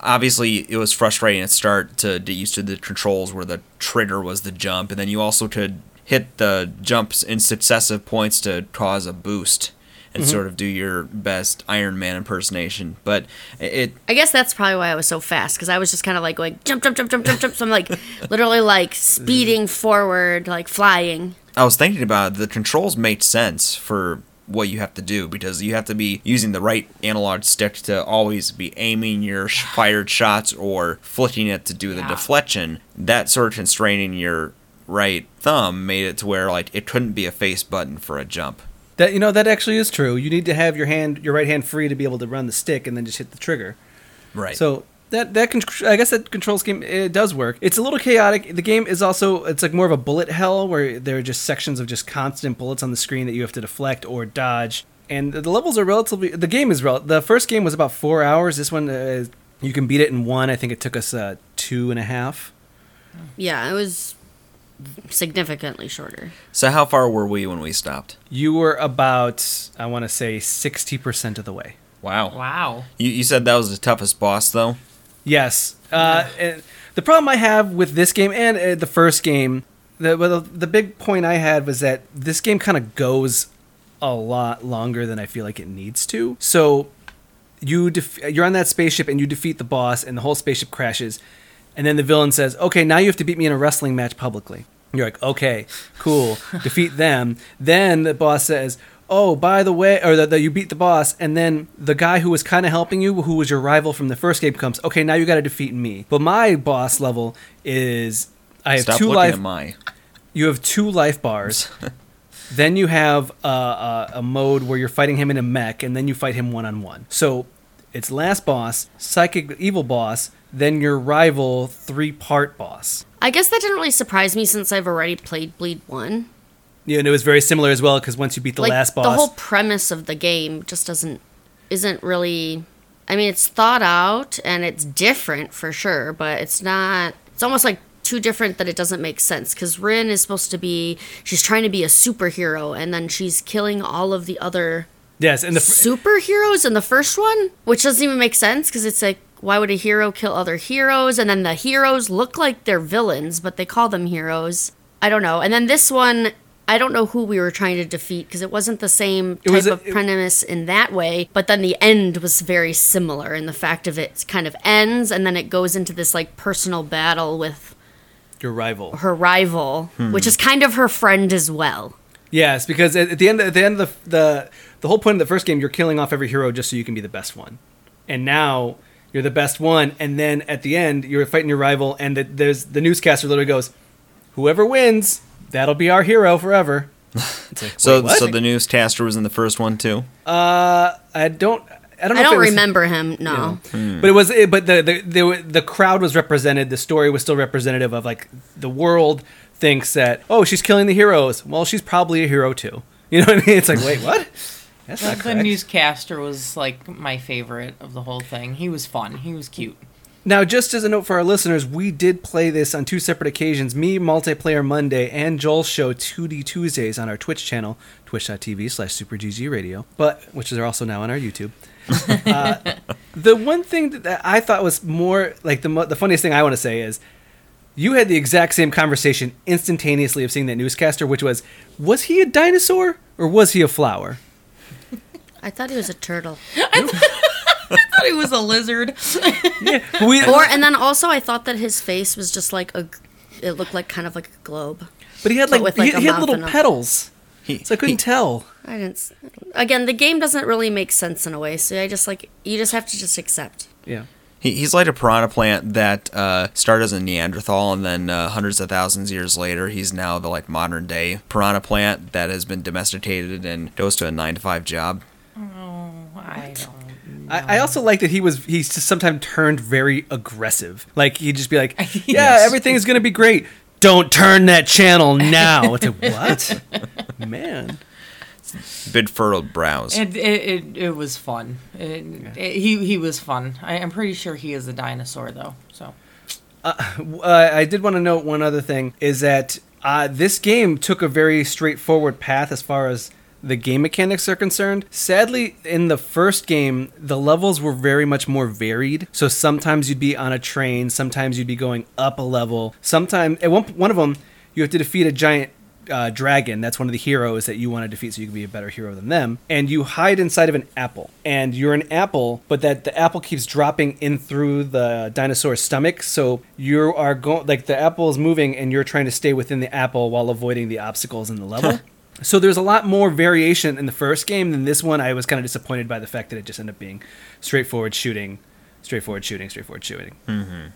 [SPEAKER 4] obviously it was frustrating at start to get used to the controls where the trigger was the jump, and then you also could hit the jumps in successive points to cause a boost and
[SPEAKER 2] Mm-hmm.
[SPEAKER 4] sort of do your best Iron Man impersonation. But it
[SPEAKER 1] I guess that's probably why I was so fast because I was just kind of like going jump, jump, jump, jump, jump, jump. So I'm like <laughs> literally like speeding forward, like flying.
[SPEAKER 4] I was thinking about it, the controls make sense for what you have to do because you have to be using the right analog stick to always be aiming your fired shots or flicking it to do the
[SPEAKER 3] Yeah.
[SPEAKER 4] deflection. That sort of constraining your right thumb made it to where like it couldn't be a face button for a jump.
[SPEAKER 2] That you know that actually is true. You need to have your hand, your right hand, free to be able to run the stick and then just hit the trigger.
[SPEAKER 4] Right.
[SPEAKER 2] So that that con- I guess that control scheme it does work. It's a little chaotic. The game is also it's like more of a bullet hell where there are just sections of just constant bullets on the screen that you have to deflect or dodge. And the levels are relatively. The game is rel. The first game was about four hours. This one uh, you can beat it in one. I think it took us uh, two and a half.
[SPEAKER 1] Yeah, it was significantly shorter.
[SPEAKER 4] so how far were we when we stopped?
[SPEAKER 2] You were about I want to say sixty percent of the way.
[SPEAKER 4] Wow.
[SPEAKER 3] wow.
[SPEAKER 4] You, you said that was the toughest boss though.
[SPEAKER 2] Yes. Uh, and the problem I have with this game and uh, the first game, the, well, the the big point I had was that this game kind of goes a lot longer than I feel like it needs to. So you def- you're on that spaceship and you defeat the boss and the whole spaceship crashes. And then the villain says, "Okay, now you have to beat me in a wrestling match publicly." You're like, "Okay, cool." <laughs> Defeat them. Then the boss says, "Oh, by the way," or that you beat the boss, and then the guy who was kind of helping you, who was your rival from the first game, comes. Okay, now you got to defeat me. But my boss level is I have
[SPEAKER 4] Stop
[SPEAKER 2] two life.
[SPEAKER 4] my.
[SPEAKER 2] You have two life bars. <laughs> then you have a, a, a mode where you're fighting him in a mech, and then you fight him one on one. So it's last boss, psychic evil boss, then your rival three part boss.
[SPEAKER 1] I guess that didn't really surprise me since I've already played Bleed 1.
[SPEAKER 2] Yeah, and it was very similar as well because once you beat the
[SPEAKER 1] like
[SPEAKER 2] last boss,
[SPEAKER 1] the whole premise of the game just doesn't isn't really I mean it's thought out and it's different for sure, but it's not it's almost like too different that it doesn't make sense cuz Wryn is supposed to be she's trying to be a superhero and then she's killing all of the other
[SPEAKER 2] yes, and the fr-
[SPEAKER 1] superheroes in the first one, which doesn't even make sense because it's like, why would a hero kill other heroes? And then the heroes look like they're villains, but they call them heroes. I don't know. And then this one, I don't know who we were trying to defeat because it wasn't the same type
[SPEAKER 2] a-
[SPEAKER 1] of premise in that way. But then the end was very similar in the fact of it kind of ends and then it goes into this like personal battle with
[SPEAKER 2] your rival.
[SPEAKER 1] her rival,
[SPEAKER 2] Hmm.
[SPEAKER 1] which is kind of her friend as well.
[SPEAKER 2] Yes, because at, at the end, at the end of the, the the whole point of the first game, you're killing off every hero just so you can be the best one, and now you're the best one, and then at the end, you're fighting your rival, and the, there's the newscaster literally goes, "Whoever wins, that'll be our hero forever." <laughs> <laughs> Like,
[SPEAKER 4] So,
[SPEAKER 2] wait, what?
[SPEAKER 4] so the newscaster was in the first one too.
[SPEAKER 2] uh, I don't, I don't, know
[SPEAKER 1] I don't
[SPEAKER 2] it was-
[SPEAKER 1] remember him, no.
[SPEAKER 2] But it was, it, but the, the the the crowd was represented. The story was still representative of like the world thinks that oh she's killing the heroes. Well, she's probably a hero too. You know what I mean? It's like wait, <laughs> what? That's
[SPEAKER 3] The, the newscaster was like my favorite of the whole thing. He was fun. He was cute.
[SPEAKER 2] Now, just as a note for our listeners, we did play this on two separate occasions. Me, Multiplayer Monday, and Joel's show 2D Tuesdays on our Twitch channel, twitch.tv slash superggradio, but which is also now on our YouTube. <laughs> uh, the one thing that- that I thought was more like the the funniest thing I want to say is you had the exact same conversation instantaneously of seeing that newscaster, which was was he a dinosaur or was he a flower?
[SPEAKER 1] I thought he was a turtle. <laughs> <laughs>
[SPEAKER 3] I thought he was a lizard.
[SPEAKER 2] Yeah, we,
[SPEAKER 1] Or and then also I thought that his face was just like a it looked like kind of like a globe.
[SPEAKER 2] but he had like,
[SPEAKER 1] with, like,
[SPEAKER 2] he,
[SPEAKER 1] a
[SPEAKER 2] he had little petals,
[SPEAKER 4] He,
[SPEAKER 2] so I couldn't
[SPEAKER 4] he-
[SPEAKER 2] tell.
[SPEAKER 1] I didn't Again, the game doesn't really make sense in a way. So I just like you just have to just accept.
[SPEAKER 2] Yeah.
[SPEAKER 4] He, he's like a piranha plant that uh, started as a Neanderthal, and then uh, hundreds of thousands of years later, he's now the like modern day piranha plant that has been domesticated and goes to a nine to five job.
[SPEAKER 3] Oh, I don't.
[SPEAKER 2] I, I also like that he was he sometimes turned very aggressive. Like he'd just be like, <laughs> "Yeah,
[SPEAKER 3] Yes.
[SPEAKER 2] everything's gonna be great. Don't turn that channel now." It's like <laughs> what, man?
[SPEAKER 4] Bit furrowed brows.
[SPEAKER 3] It, it, it, it was fun. It, it- he he was fun. I, I'm pretty sure he is a dinosaur though. So
[SPEAKER 2] Uh, I did want to note one other thing is that uh, this game took a very straightforward path as far as the game mechanics are concerned. Sadly, in the first game, the levels were very much more varied. So sometimes you'd be on a train, sometimes you'd be going up a level. Sometimes at one one of them, you have to defeat a giant uh, dragon. That's one of the heroes that you want to defeat, so you can be a better hero than them. And you hide inside of an apple, and you're an apple, but that the apple keeps dropping in through the dinosaur's stomach. So you are going like the apple is moving, and you're trying to stay within the apple while avoiding the obstacles in the level. <laughs> So there's a lot more variation in the first game than this one. I was kind of disappointed by the fact that it just ended up being straightforward shooting, straightforward shooting, straightforward shooting.
[SPEAKER 1] Yeah,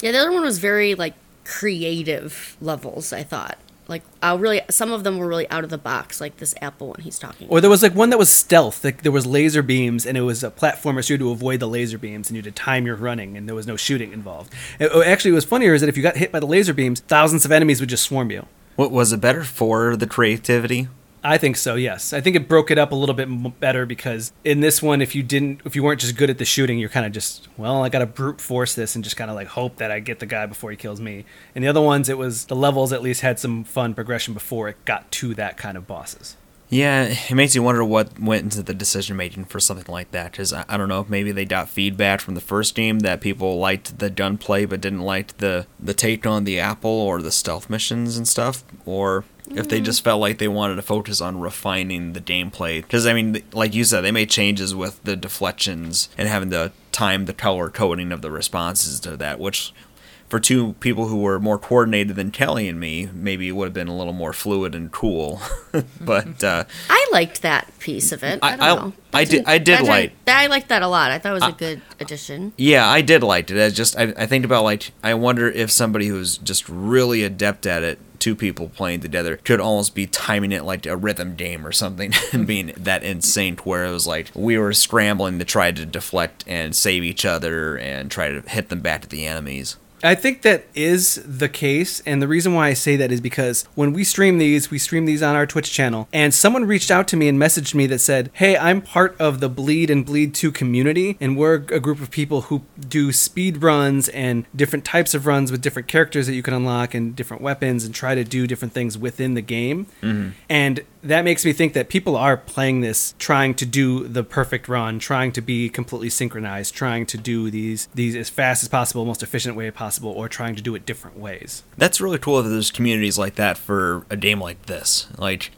[SPEAKER 1] yeah, the other one was very like creative levels. I thought like uh, really some of them were really out of the box, like this Apple one he's talking. About.
[SPEAKER 2] Or there was like one that was stealth. Like there was laser beams, and it was a platformer, so you had to avoid the laser beams, and you had to time your running, and there was no shooting involved. It, actually, what was funnier is that if you got hit by the laser beams, thousands of enemies would just swarm you.
[SPEAKER 4] What was it better for the creativity?
[SPEAKER 2] I think so. Yes, I think it broke it up a little bit better because in this one, if you didn't, if you weren't just good at the shooting, you're kind of just, well, I got to brute force this and just kind of like hope that I get the guy before he kills me. And the other ones, it was the levels at least had some fun progression before it got to that kind of bosses.
[SPEAKER 4] Yeah, it makes you wonder what went into the decision making for something like that. Because I, I don't know if maybe they got feedback from the first game that people liked the gunplay but didn't like the the take on the apple or the stealth missions and stuff, or if they mm-hmm. just felt like they wanted to focus on refining the gameplay. Because I mean, like you said, they made changes with the deflections and having to time the color coding of the responses to that, which for two people who were more coordinated than Kelly and me, maybe it would have been a little more fluid and cool. <laughs> but uh,
[SPEAKER 1] I liked that piece of it. I,
[SPEAKER 4] I-
[SPEAKER 1] don't
[SPEAKER 4] I-
[SPEAKER 1] know.
[SPEAKER 4] I did- I did like-
[SPEAKER 1] I liked that a lot. I thought it was a good addition.
[SPEAKER 4] Yeah, I did like it. I just I, I think about like I wonder if somebody who's just really adept at it, two people playing together, could almost be timing it like a rhythm game or something <laughs> and being that in sync where it was like we were scrambling to try to deflect and save each other and try to hit them back at the enemies.
[SPEAKER 2] I think that is the case, and the reason why I say that is because when we stream these, we stream these on our Twitch channel, and someone reached out to me and messaged me that said, "Hey, I'm part of the Bleed and Bleed 2 community, and we're a group of people who do speed runs and different types of runs with different characters that you can unlock and different weapons and try to do different things within the game." Mm-hmm. And that makes me think that people are playing this trying to do the perfect run, trying to be completely synchronized, trying to do these these as fast as possible, most efficient way possible, or trying to do it different ways.
[SPEAKER 4] That's really cool that there's communities like that for a game like this. Like,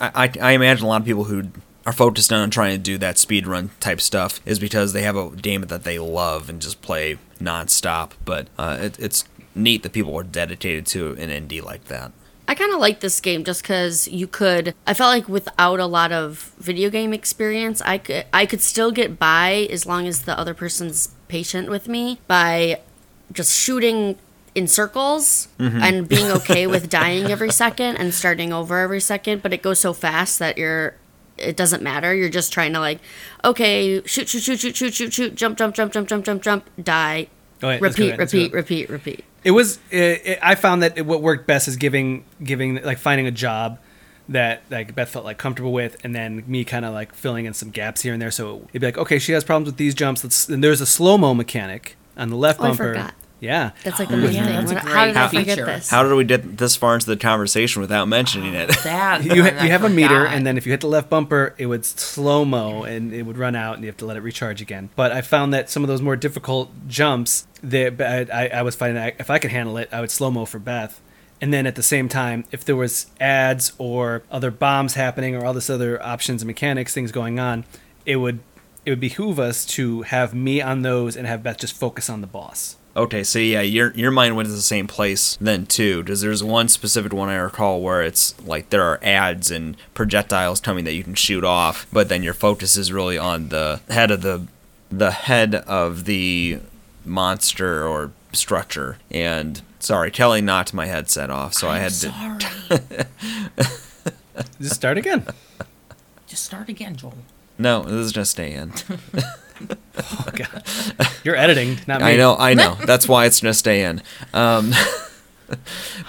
[SPEAKER 4] I, I imagine a lot of people who are focused on trying to do that speedrun type stuff is because they have a game that they love and just play nonstop. But uh, it, it's neat that people are dedicated to an indie like that.
[SPEAKER 1] I kind of like this game just because you could. I felt like without a lot of video game experience, I could I could still get by as long as the other person's patient with me by just shooting in circles and being okay with <laughs> dying every second and starting over every second. But it goes so fast that you're. It doesn't matter. You're just trying to like, okay, shoot, shoot, shoot, shoot, shoot, shoot, shoot, jump, jump, jump, jump, jump, jump, jump, die,
[SPEAKER 2] Oh, let's
[SPEAKER 1] repeat, repeat, repeat, repeat.
[SPEAKER 2] It was. It, it, I found that it, what worked best is giving giving like finding a job that like Beth felt like comfortable with, and then me kind of like filling in some gaps here and there. So it'd be like, okay, she has problems with these jumps. Let's. And there's a slow mo mechanic on the left
[SPEAKER 1] Oh, I
[SPEAKER 2] bumper.
[SPEAKER 1] Forgot.
[SPEAKER 2] Yeah.
[SPEAKER 1] That's like the main
[SPEAKER 3] yeah,
[SPEAKER 1] thing.
[SPEAKER 3] that's a
[SPEAKER 1] What-
[SPEAKER 3] great
[SPEAKER 1] How did I forget this?
[SPEAKER 4] How did we get this far into the conversation without mentioning it? <laughs>
[SPEAKER 3] That
[SPEAKER 2] you
[SPEAKER 3] one
[SPEAKER 2] ha-
[SPEAKER 3] I
[SPEAKER 2] you have a meter, and then if you hit the left bumper, it would slow mo and it would run out, and you have to let it recharge again. But I found that some of those more difficult jumps, that I, I was finding that if I could handle it, I would slow mo for Beth. And then at the same time, if there was ads or other bombs happening or all this other options and mechanics things going on, it would it would behoove us to have me on those and have Beth just focus on the boss.
[SPEAKER 4] Okay, so yeah, your your mind went to the same place then too. Because there's one specific one I recall where it's like there are ads and projectiles coming that you can shoot off, but then your focus is really on the head of the the head of the monster or structure. And sorry, Kelly knocked my headset off, so i had to.
[SPEAKER 3] Sorry. <laughs>
[SPEAKER 2] Just start again.
[SPEAKER 3] Just start again, Joel.
[SPEAKER 4] No, this is just stay in. <laughs> <laughs>
[SPEAKER 2] Oh God, you're editing, not me.
[SPEAKER 4] I know, I know. <laughs> That's why it's just stay in. Um,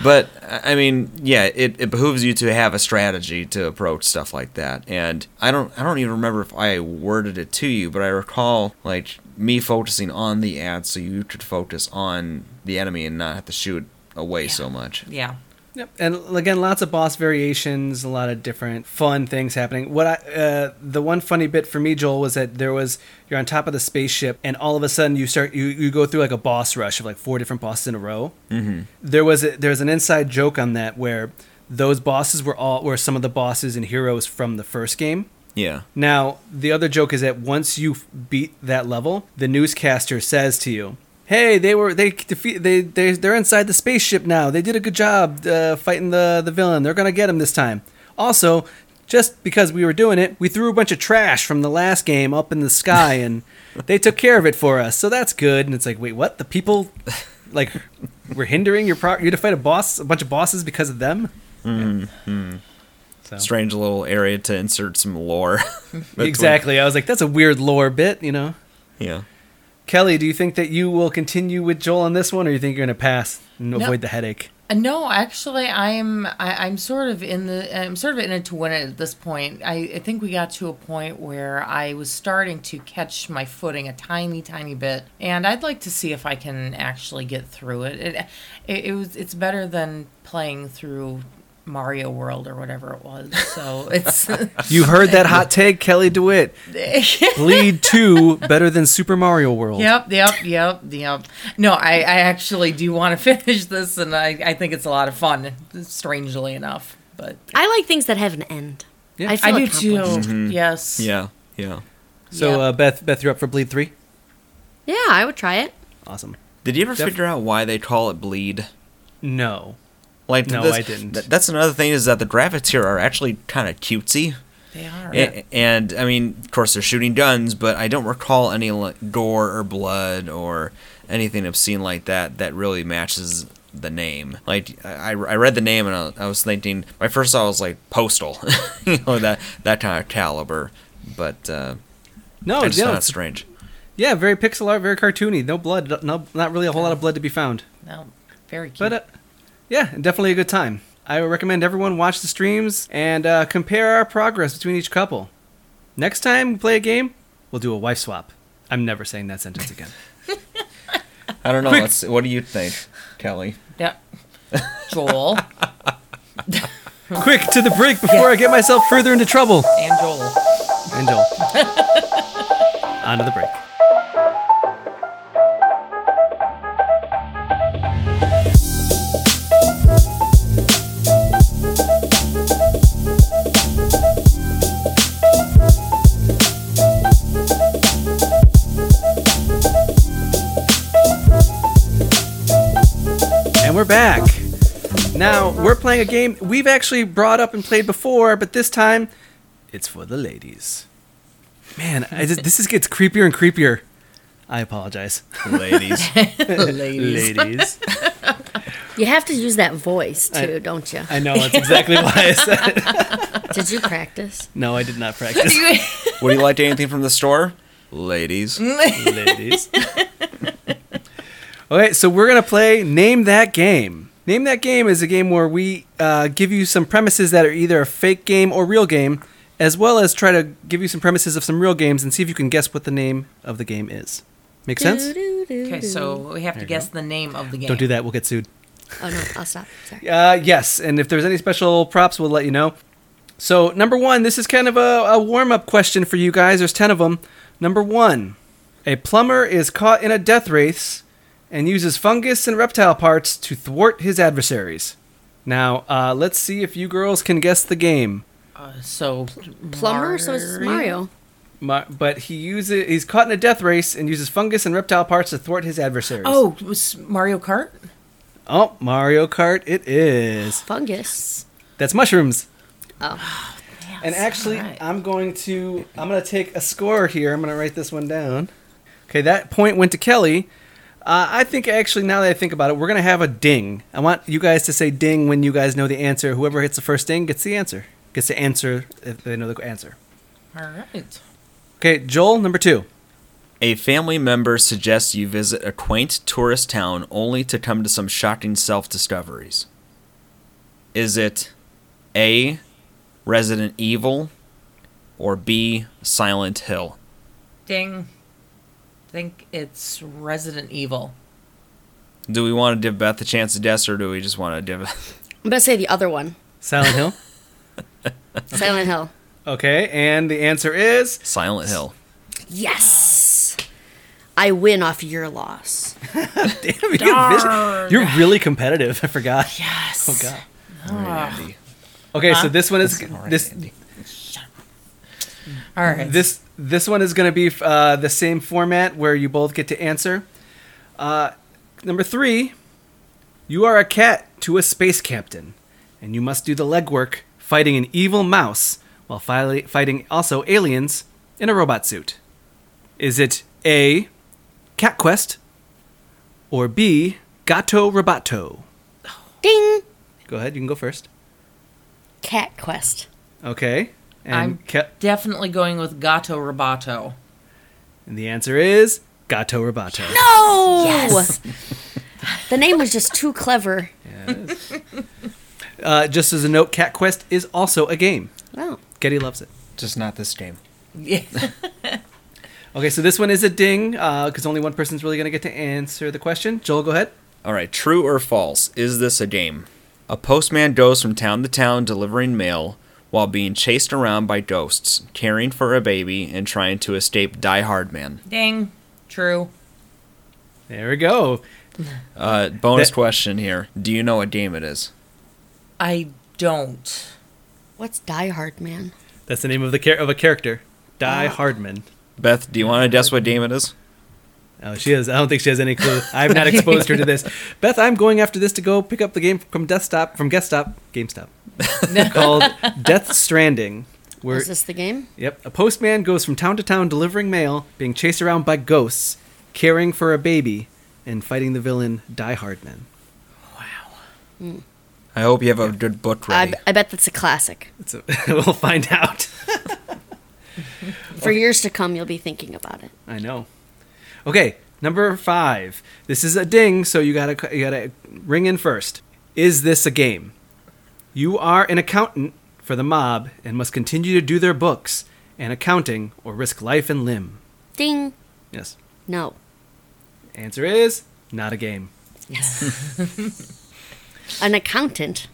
[SPEAKER 4] but I mean, yeah, it, it behooves you to have a strategy to approach stuff like that. And I don't, I don't even remember if I worded it to you, but I recall like me focusing on the ad so you could focus on the enemy and not have to shoot away so much.
[SPEAKER 3] Yeah.
[SPEAKER 2] Yep. And again, lots of boss variations, a lot of different fun things happening. What I, uh, the one funny bit for me, Joel, was that there was you're on top of the spaceship, and all of a sudden you start you, you go through like a boss rush of like four different bosses in a row. Mm-hmm. There was a, there was an inside joke on that where those bosses were all were some of the bosses and heroes from the first game.
[SPEAKER 4] Yeah.
[SPEAKER 2] Now, the other joke is that once you beat that level, the newscaster says to you, "Hey, they were they defeat they they they're inside the spaceship now. They did a good job uh, fighting the the villain. They're gonna get him this time." Also, just because we were doing it, we threw a bunch of trash from the last game up in the sky, and <laughs> they took care of it for us. So that's good. And it's like, wait, what? The people like were hindering your pro- you to fight a boss, a bunch of bosses because of them. Hmm. So.
[SPEAKER 4] Strange little area to insert some lore. <laughs>
[SPEAKER 2] Exactly. I was like, that's a weird lore bit, you know.
[SPEAKER 4] Yeah.
[SPEAKER 2] Kelly, do you think that you will continue with Joel on this one, or you think you're going to pass and avoid the headache?
[SPEAKER 3] Uh, No, actually, I'm I, I'm sort of in the I'm sort of in it to win it at this point. I, I think we got to a point where I was starting to catch my footing a tiny, tiny bit, and I'd like to see if I can actually get through it. It it, it was it's better than playing through Mario World or whatever it was. So <laughs> it's
[SPEAKER 2] You heard that hot take, Kelly DeWitt. <laughs> Bleed 2 better than Super Mario World.
[SPEAKER 3] Yep, yep, yep, yep. No, I, I actually do want to <laughs> finish this, and I, I think it's a lot of fun, strangely enough. but
[SPEAKER 1] I like things that have an end.
[SPEAKER 2] Yeah.
[SPEAKER 1] I, feel
[SPEAKER 3] I do too.
[SPEAKER 1] accomplished.
[SPEAKER 3] Yes.
[SPEAKER 4] Yeah, yeah.
[SPEAKER 2] So,
[SPEAKER 3] Yep.
[SPEAKER 2] uh, Beth, Beth, you're up for Bleed 3?
[SPEAKER 1] Yeah, I would try it.
[SPEAKER 2] Awesome.
[SPEAKER 4] Did you ever
[SPEAKER 2] Def-
[SPEAKER 4] figure out why they call it bleed?
[SPEAKER 2] No.
[SPEAKER 4] Like
[SPEAKER 2] No,
[SPEAKER 4] this-
[SPEAKER 2] I didn't.
[SPEAKER 4] th- that's another thing is that the graphics here are actually kind of cutesy.
[SPEAKER 3] They are.
[SPEAKER 4] A- And, I mean, of course, they're shooting guns, but I don't recall any like, gore or blood or anything obscene like that that really matches the name. Like, I, I read the name and I, I was thinking, my first thought was like Postal, <laughs> you know, that that kind of caliber. But uh,
[SPEAKER 2] No,
[SPEAKER 4] I just
[SPEAKER 2] yeah,
[SPEAKER 4] found
[SPEAKER 2] it's-
[SPEAKER 4] strange.
[SPEAKER 2] yeah, very pixel art, very cartoony. No blood, no, not really a whole lot of blood to be found.
[SPEAKER 3] No, very cute.
[SPEAKER 2] But uh, yeah, definitely a good time. I would recommend everyone watch the streams and uh, compare our progress between each couple. Next time we play a game, we'll do a wife swap. I'm never saying that sentence again. <laughs>
[SPEAKER 4] I don't know.
[SPEAKER 2] Quick.
[SPEAKER 4] Let's, what do you think, Kelly?
[SPEAKER 3] yeah. Joel <laughs>
[SPEAKER 2] Quick to the break before I get myself further into trouble.
[SPEAKER 3] and Joel.
[SPEAKER 2] And Joel. <laughs> On to the break. Back. Now, we're playing a game we've actually brought up and played before, but this time it's for the ladies. Man, I just, this is, gets creepier and creepier. I apologize.
[SPEAKER 4] Ladies. <laughs>
[SPEAKER 3] Ladies.
[SPEAKER 2] ladies.
[SPEAKER 1] You have to use that voice
[SPEAKER 2] I-
[SPEAKER 1] too, don't you?
[SPEAKER 2] I know, that's exactly why I said it. <laughs>
[SPEAKER 1] Did you practice?
[SPEAKER 2] No, I did not practice. <laughs>
[SPEAKER 4] Would you like anything from the store? Ladies.
[SPEAKER 2] ladies. Okay, so we're gonna play Name That Game. Name That Game is a game where we uh, give you some premises that are either a fake game or real game, as well as try to give you some premises of some real games and see if you can guess what the name of the game is. Make sense?
[SPEAKER 3] Okay, so we have to guess the name of the game.
[SPEAKER 2] Don't do that. We'll get sued.
[SPEAKER 1] Oh no, I'll stop. <laughs> Sorry.
[SPEAKER 2] Uh, yes, and if there's any special props, we'll let you know. So, number one, this is kind of a, a warm up question for you guys. There's 10 of them. Number one A plumber is caught in a death race and uses fungus and reptile parts to thwart his adversaries. Now, uh, let's see if you girls can guess the game.
[SPEAKER 3] Uh, so
[SPEAKER 1] Plumber, so it's Mario.
[SPEAKER 2] Ma- but he uses he's caught in a death race and uses fungus and reptile parts to thwart his adversaries.
[SPEAKER 3] Oh, it was Mario Kart?
[SPEAKER 2] oh Mario Kart it is.
[SPEAKER 1] Fungus.
[SPEAKER 2] That's mushrooms.
[SPEAKER 1] Oh.
[SPEAKER 2] And actually,
[SPEAKER 3] alright.
[SPEAKER 2] I'm going to I'm going to take a score here. I'm going to write this one down. Okay, that point went to Kelly. Uh, I think actually, now that I think about it, we're going to have a ding. I want you guys to say ding when you guys know the answer. Whoever hits the first ding gets the answer. Gets the answer if they know the answer.
[SPEAKER 3] All right.
[SPEAKER 2] Okay, Joel, number two.
[SPEAKER 4] A family member suggests you visit a quaint tourist town only to come to some shocking self discoveries. Is it A. Resident Evil or B. Silent Hill?
[SPEAKER 3] Ding. I think it's Resident Evil.
[SPEAKER 4] Do we want to give Beth a chance to guess or do we just want to give
[SPEAKER 1] I'm gonna say the other one.
[SPEAKER 2] Silent Hill. <laughs>
[SPEAKER 1] Silent Hill.
[SPEAKER 2] Okay, and the answer is
[SPEAKER 4] Silent Hill?
[SPEAKER 1] Yes. I win off your loss. <laughs>
[SPEAKER 2] Damn, you you're really competitive. <laughs> I forgot.
[SPEAKER 3] Yes.
[SPEAKER 2] Oh god.
[SPEAKER 4] Randy.
[SPEAKER 2] Okay, so this one is
[SPEAKER 4] All right,
[SPEAKER 2] this
[SPEAKER 4] Andy.
[SPEAKER 3] All right.
[SPEAKER 2] This this one is going to be uh, the same format where you both get to answer. Uh, number three, you are a cat to a space captain, and you must do the legwork fighting an evil mouse while fi- fighting also aliens in a robot suit. Is it A, Cat Quest, or B, Gato Roboto?
[SPEAKER 1] Ding.
[SPEAKER 2] Go ahead, you can go first.
[SPEAKER 1] Cat Quest.
[SPEAKER 2] Okay. And,
[SPEAKER 3] I'm
[SPEAKER 2] Ca-
[SPEAKER 3] definitely going with Gato Roboto.
[SPEAKER 2] and the answer is Gato Roboto.
[SPEAKER 1] No.
[SPEAKER 3] Yes. <laughs>
[SPEAKER 1] The name was just too clever. <laughs>
[SPEAKER 2] Uh, just as a note, Cat Quest is also a game.
[SPEAKER 1] Wow.
[SPEAKER 2] Getty loves it.
[SPEAKER 4] Just not this game.
[SPEAKER 3] Yeah. <laughs>
[SPEAKER 2] Okay, so this one is a ding because only one person's really going to get to answer the question. Joel, go ahead.
[SPEAKER 4] All right, true or false? Is this a game? A postman goes from town to town delivering mail while being chased around by ghosts, caring for a baby, and trying to escape Die Hard Man.
[SPEAKER 3] Ding. True.
[SPEAKER 2] There we go.
[SPEAKER 4] Uh, bonus
[SPEAKER 2] That-
[SPEAKER 4] question here: Do you know what game it is?
[SPEAKER 3] I don't.
[SPEAKER 1] What's Die Hard Man?
[SPEAKER 2] That's the name of the char- of a character, Die Hardman.
[SPEAKER 4] Beth, do you want to guess what game it is?
[SPEAKER 2] Oh, she is. I don't think she has any clue. I've not <laughs> exposed her to this. Beth, I'm going after this to go pick up the game from Desktop, from GameStop, GameStop, <laughs> called Death Stranding. Where
[SPEAKER 1] Is this the game?
[SPEAKER 2] Yep. A postman goes from town to town delivering mail, being chased around by ghosts, caring for a baby, and fighting the villain Die Hardman. Wow. Hmm.
[SPEAKER 4] I hope you have a good book
[SPEAKER 1] I,
[SPEAKER 4] ready.
[SPEAKER 1] I bet that's a classic.
[SPEAKER 2] It's a, <laughs> we'll find out.
[SPEAKER 1] For years to come, you'll be thinking about it.
[SPEAKER 2] I know. Okay, number five. This is a ding, so you gotta you gotta ring in first. Is this a game? You are an accountant for the mob and must continue to do their books and accounting or risk life and limb.
[SPEAKER 1] Ding.
[SPEAKER 2] Yes.
[SPEAKER 1] No.
[SPEAKER 2] Answer is not a game. Yes. <laughs>
[SPEAKER 1] an accountant.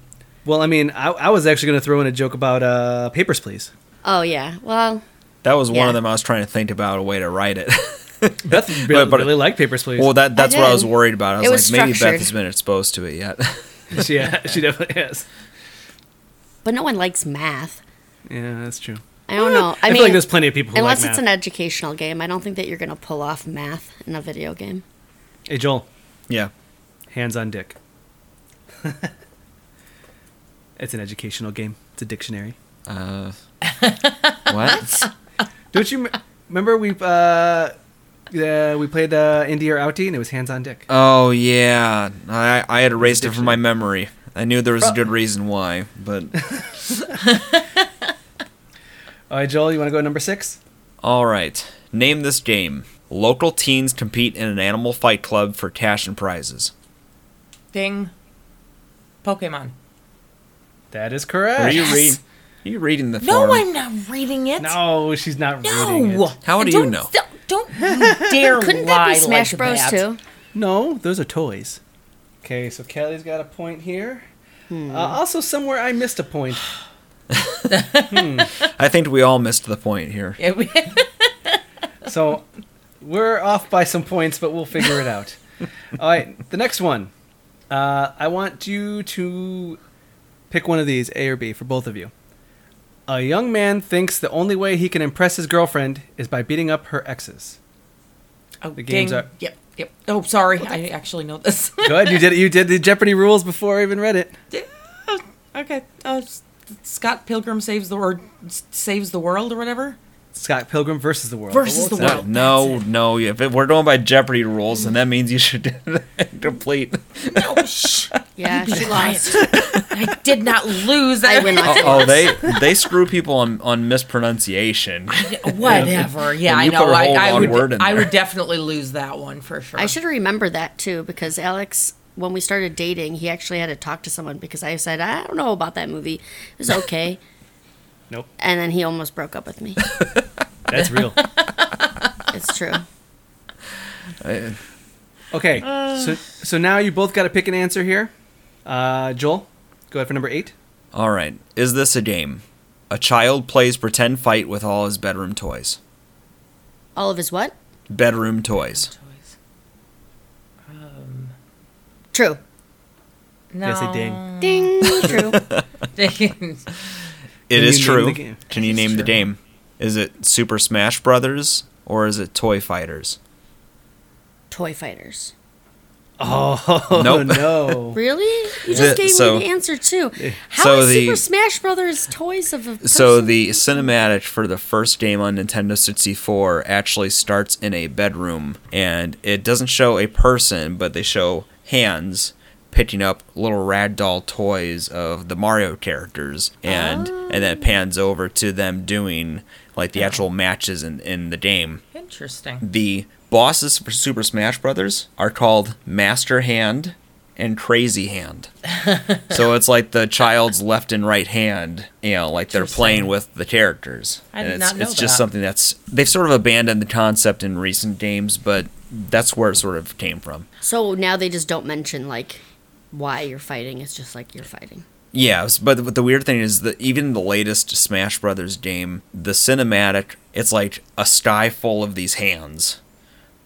[SPEAKER 2] Well, I mean, I, I was actually going to throw in a joke about uh, Papers, Please.
[SPEAKER 1] Oh yeah. Well,
[SPEAKER 4] that was one of them I was trying to think about a way to write it. <laughs> <laughs>
[SPEAKER 2] Beth really,
[SPEAKER 4] but-
[SPEAKER 2] really liked Papers, Please.
[SPEAKER 4] well, that that's what I was worried about. I was,
[SPEAKER 1] was
[SPEAKER 4] like, maybe Beth has been exposed to it yet. <laughs>
[SPEAKER 2] she, yeah, she definitely has.
[SPEAKER 1] but no one likes math.
[SPEAKER 2] Yeah, that's true.
[SPEAKER 1] I don't know. I,
[SPEAKER 2] I,
[SPEAKER 1] mean,
[SPEAKER 2] feel like there's plenty of people who
[SPEAKER 1] unless
[SPEAKER 2] like
[SPEAKER 1] it's
[SPEAKER 2] math.
[SPEAKER 1] an educational game, I don't think that you're gonna pull off math in a video game.
[SPEAKER 2] Hey, Joel,
[SPEAKER 4] yeah.
[SPEAKER 2] hands on dick. <laughs> it's an educational game. It's a dictionary.
[SPEAKER 4] Uh, what?
[SPEAKER 2] Don't you m- remember we uh, uh we played uh, Indie or Outie and it was hands on dick.
[SPEAKER 4] Oh yeah, I I had erased it from my memory. I knew there was a good reason why, but <laughs>
[SPEAKER 2] All right, Joel, you want to go to number six?
[SPEAKER 4] all right. Name this game. Local teens compete in an animal fight club for cash and prizes.
[SPEAKER 3] Ding. Pokemon.
[SPEAKER 2] That is correct.
[SPEAKER 4] Are you
[SPEAKER 3] Yes.
[SPEAKER 4] reading? Are you reading the
[SPEAKER 3] No,
[SPEAKER 4] form?
[SPEAKER 3] I'm not reading it.
[SPEAKER 2] No, she's not reading
[SPEAKER 3] No.
[SPEAKER 2] it.
[SPEAKER 4] How do you know?
[SPEAKER 3] Don't, <laughs> don't dare
[SPEAKER 1] Couldn't
[SPEAKER 3] lie
[SPEAKER 1] that be Smash
[SPEAKER 3] like
[SPEAKER 1] Bros
[SPEAKER 3] that.
[SPEAKER 1] too?
[SPEAKER 2] No, those are toys. Okay, so Kelly's got a point here. Uh, also, somewhere I missed a point. <laughs>
[SPEAKER 4] I think we all missed the point here.
[SPEAKER 3] Yeah, we- <laughs>
[SPEAKER 2] So we're off by some points, but we'll figure it out. All right, the next one. Uh, I want you to pick one of these, A or B, for both of you. A young man thinks the only way he can impress his girlfriend is by beating up her exes.
[SPEAKER 3] oh,
[SPEAKER 2] The games
[SPEAKER 3] ding.
[SPEAKER 2] are-
[SPEAKER 3] Yep, yep. Oh, sorry. I actually know this. <laughs>
[SPEAKER 2] Go ahead, you did it. You did the Jeopardy rules before I even read it.
[SPEAKER 3] okay. Uh, Scott Pilgrim saves the world. Saves the world or whatever.
[SPEAKER 2] Scott Pilgrim versus the world.
[SPEAKER 3] Versus the
[SPEAKER 2] we'll-
[SPEAKER 3] world.
[SPEAKER 4] No, no. If it, we're going by Jeopardy rules, then that means you should <laughs> complete.
[SPEAKER 3] No, shh. <laughs>
[SPEAKER 1] Yeah, she
[SPEAKER 3] Quiet.
[SPEAKER 1] lost.
[SPEAKER 3] I did not lose.
[SPEAKER 1] I win
[SPEAKER 4] Oh, oh, they <laughs> they screw people on on mispronunciation.
[SPEAKER 3] Whatever. Yeah,
[SPEAKER 4] When
[SPEAKER 3] I know.
[SPEAKER 4] put a
[SPEAKER 3] I,
[SPEAKER 4] whole
[SPEAKER 3] I
[SPEAKER 4] wrong
[SPEAKER 3] would.
[SPEAKER 4] word in
[SPEAKER 3] I would definitely lose that one for sure.
[SPEAKER 1] I should remember that too because Alex, when we started dating, he actually had to talk to someone because I said I don't know about that movie. It was okay,
[SPEAKER 2] Nope,
[SPEAKER 1] and then he almost broke up with me. <laughs>
[SPEAKER 2] that's real. <laughs>
[SPEAKER 1] It's true.
[SPEAKER 4] I-
[SPEAKER 2] Okay, so so now you both got to pick an answer here. Uh, Joel, go ahead for number eight.
[SPEAKER 4] All right. Is this a game? A child plays pretend fight with all his bedroom toys.
[SPEAKER 1] All of his what?
[SPEAKER 4] Bedroom toys.
[SPEAKER 3] Toys. Um,
[SPEAKER 1] True.
[SPEAKER 3] no.
[SPEAKER 2] Yes, a ding.
[SPEAKER 1] Ding. True. <laughs>
[SPEAKER 4] It
[SPEAKER 2] Can
[SPEAKER 4] is true.
[SPEAKER 2] the game?
[SPEAKER 4] Can you
[SPEAKER 3] It's
[SPEAKER 4] name the game? Is it Super Smash Brothers or is it Toy Fighters?
[SPEAKER 1] Toy fighters.
[SPEAKER 2] Oh
[SPEAKER 4] Nope. <laughs>
[SPEAKER 2] no! <laughs>
[SPEAKER 1] Really? You just gave
[SPEAKER 4] so-
[SPEAKER 1] me the answer too. How
[SPEAKER 4] So
[SPEAKER 1] is
[SPEAKER 4] the-
[SPEAKER 1] Super Smash Brothers toys of a person?
[SPEAKER 4] So the cinematic for the first game on Nintendo 64 actually starts in a bedroom and it doesn't show a person, but they show hands picking up little ragdoll toys of the Mario characters and and then it ah. pans over to them doing like the actual uh-huh. matches in, in the game.
[SPEAKER 3] Interesting.
[SPEAKER 4] The bosses for Super Smash Brothers are called Master Hand and Crazy Hand. so <laughs> it's like the child's left and right hand, you know, like they're playing with the characters.
[SPEAKER 3] I
[SPEAKER 4] and
[SPEAKER 3] did
[SPEAKER 4] it's,
[SPEAKER 3] not know
[SPEAKER 4] it's just something that's they've sort of abandoned the concept in recent games, but that's where it sort of came from.
[SPEAKER 1] So now they just don't mention like why you're fighting. It's just like you're fighting.
[SPEAKER 4] Yeah, but but the weird thing is that even the latest Smash Brothers game, the cinematic, it's like a sky full of these hands.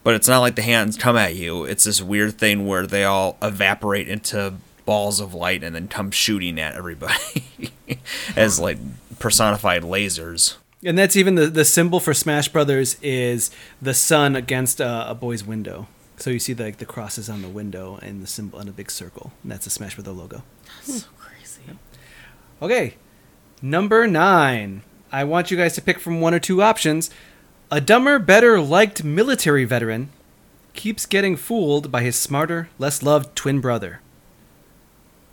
[SPEAKER 4] But it's not like the hands come at you. It's this weird thing where they all evaporate into balls of light and then come shooting at everybody <laughs> as like personified lasers.
[SPEAKER 2] And that's even the, the symbol for Smash Brothers is the sun against uh, a boy's window. So you see the, like the crosses on the window and the symbol on a big circle. And that's the Smash Brother logo.
[SPEAKER 3] That's so crazy.
[SPEAKER 2] Okay, number nine. I want you guys to pick from one or two options. A dumber, better liked military veteran keeps getting fooled by his smarter, less loved twin brother.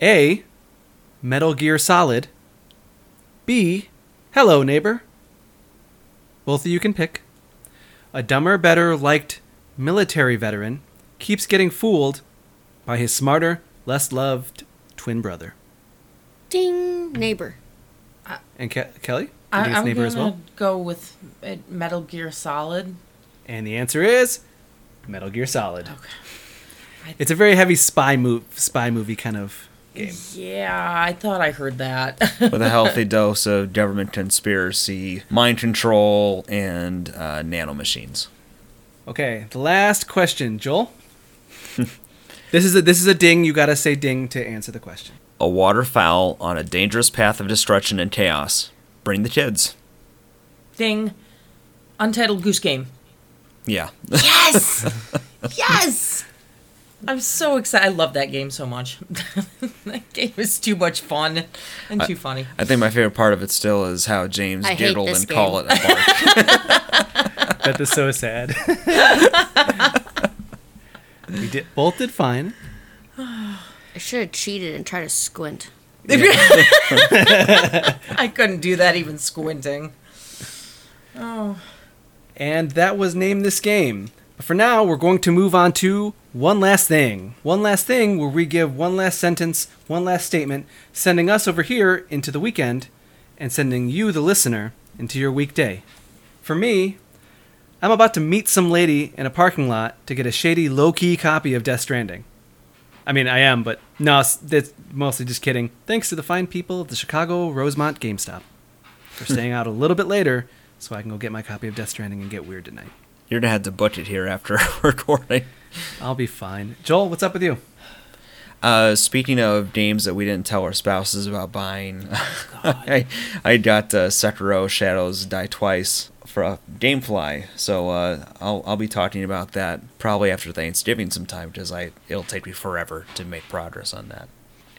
[SPEAKER 2] A. Metal Gear Solid. B. Hello, neighbor. Both of you can pick. A dumber, better liked military veteran keeps getting fooled by his smarter, less loved twin brother.
[SPEAKER 1] Ding, neighbor.
[SPEAKER 2] And Ke- Kelly?
[SPEAKER 3] I, I'm
[SPEAKER 2] neighbor
[SPEAKER 3] gonna
[SPEAKER 2] as well?
[SPEAKER 3] go with uh, Metal Gear Solid.
[SPEAKER 2] And the answer is Metal Gear Solid.
[SPEAKER 3] Okay.
[SPEAKER 2] It's a very heavy spy move, spy movie kind of game.
[SPEAKER 3] Yeah, I thought I heard that. <laughs>
[SPEAKER 4] with a healthy <laughs> dose of government conspiracy, mind control, and uh, nanomachines.
[SPEAKER 2] Okay, the last question, Joel. <laughs> this is a this is a ding. You gotta say ding to answer the question.
[SPEAKER 4] A waterfowl on a dangerous path of destruction and chaos. Bring the kids.
[SPEAKER 3] Ding. Untitled Goose Game.
[SPEAKER 4] Yeah. <laughs>
[SPEAKER 3] Yes! <laughs> yes! I'm so excited. I love that game so much. <laughs> that game is too much fun and too funny.
[SPEAKER 4] I think my favorite part of it still is how James
[SPEAKER 1] I hate
[SPEAKER 4] giggled
[SPEAKER 1] this
[SPEAKER 4] and called it a bark. <laughs>
[SPEAKER 2] That is so sad. <laughs> we did both did fine.
[SPEAKER 1] I should have cheated and tried to squint.
[SPEAKER 3] I couldn't do that even squinting. Oh.
[SPEAKER 2] And that was name this game. But for now, we're going to move on to one last thing. One last thing where we give one last sentence, one last statement, sending us over here into the weekend and sending you, the listener, into your weekday. For me, I'm about to meet some lady in a parking lot to get a shady, low key copy of Death Stranding. I mean, I am, but no, s- that's mostly just kidding. Thanks to the fine people of the Chicago Rosemont GameStop for <laughs> staying out a little bit later so I can go get my copy of Death Stranding and get weird tonight.
[SPEAKER 4] You're gonna have to book it here after <laughs> recording.
[SPEAKER 2] I'll be fine. Joel, what's up with you?
[SPEAKER 4] Uh, speaking of games that we didn't tell our spouses about buying, <laughs> I I got uh, Sekiro: Shadows Die Twice for uh, GameFly, so uh, I'll I'll be talking about that probably after Thanksgiving sometime because I it'll take me forever to make progress on that.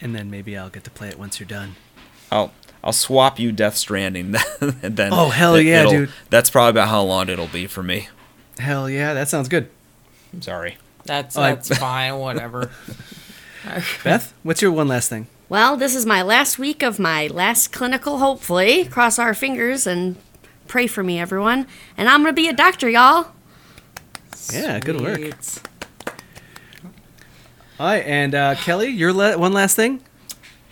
[SPEAKER 2] And then maybe I'll get to play it once you're done.
[SPEAKER 4] I'll I'll swap you Death Stranding, and <laughs> then
[SPEAKER 2] Oh, hell yeah, dude.
[SPEAKER 4] That's probably about how long it'll be for me.
[SPEAKER 2] Hell yeah, that sounds good.
[SPEAKER 4] Sorry.
[SPEAKER 3] That's
[SPEAKER 2] I-
[SPEAKER 3] that's fine, whatever. <laughs> <laughs>
[SPEAKER 2] Beth, what's your one last thing?
[SPEAKER 1] Well, this is my last week of my last clinical, hopefully. Cross our fingers and pray for me, everyone. And I'm going to be a doctor, y'all.
[SPEAKER 2] Yeah, good work. All right, and uh, Kelly, your la- one last thing?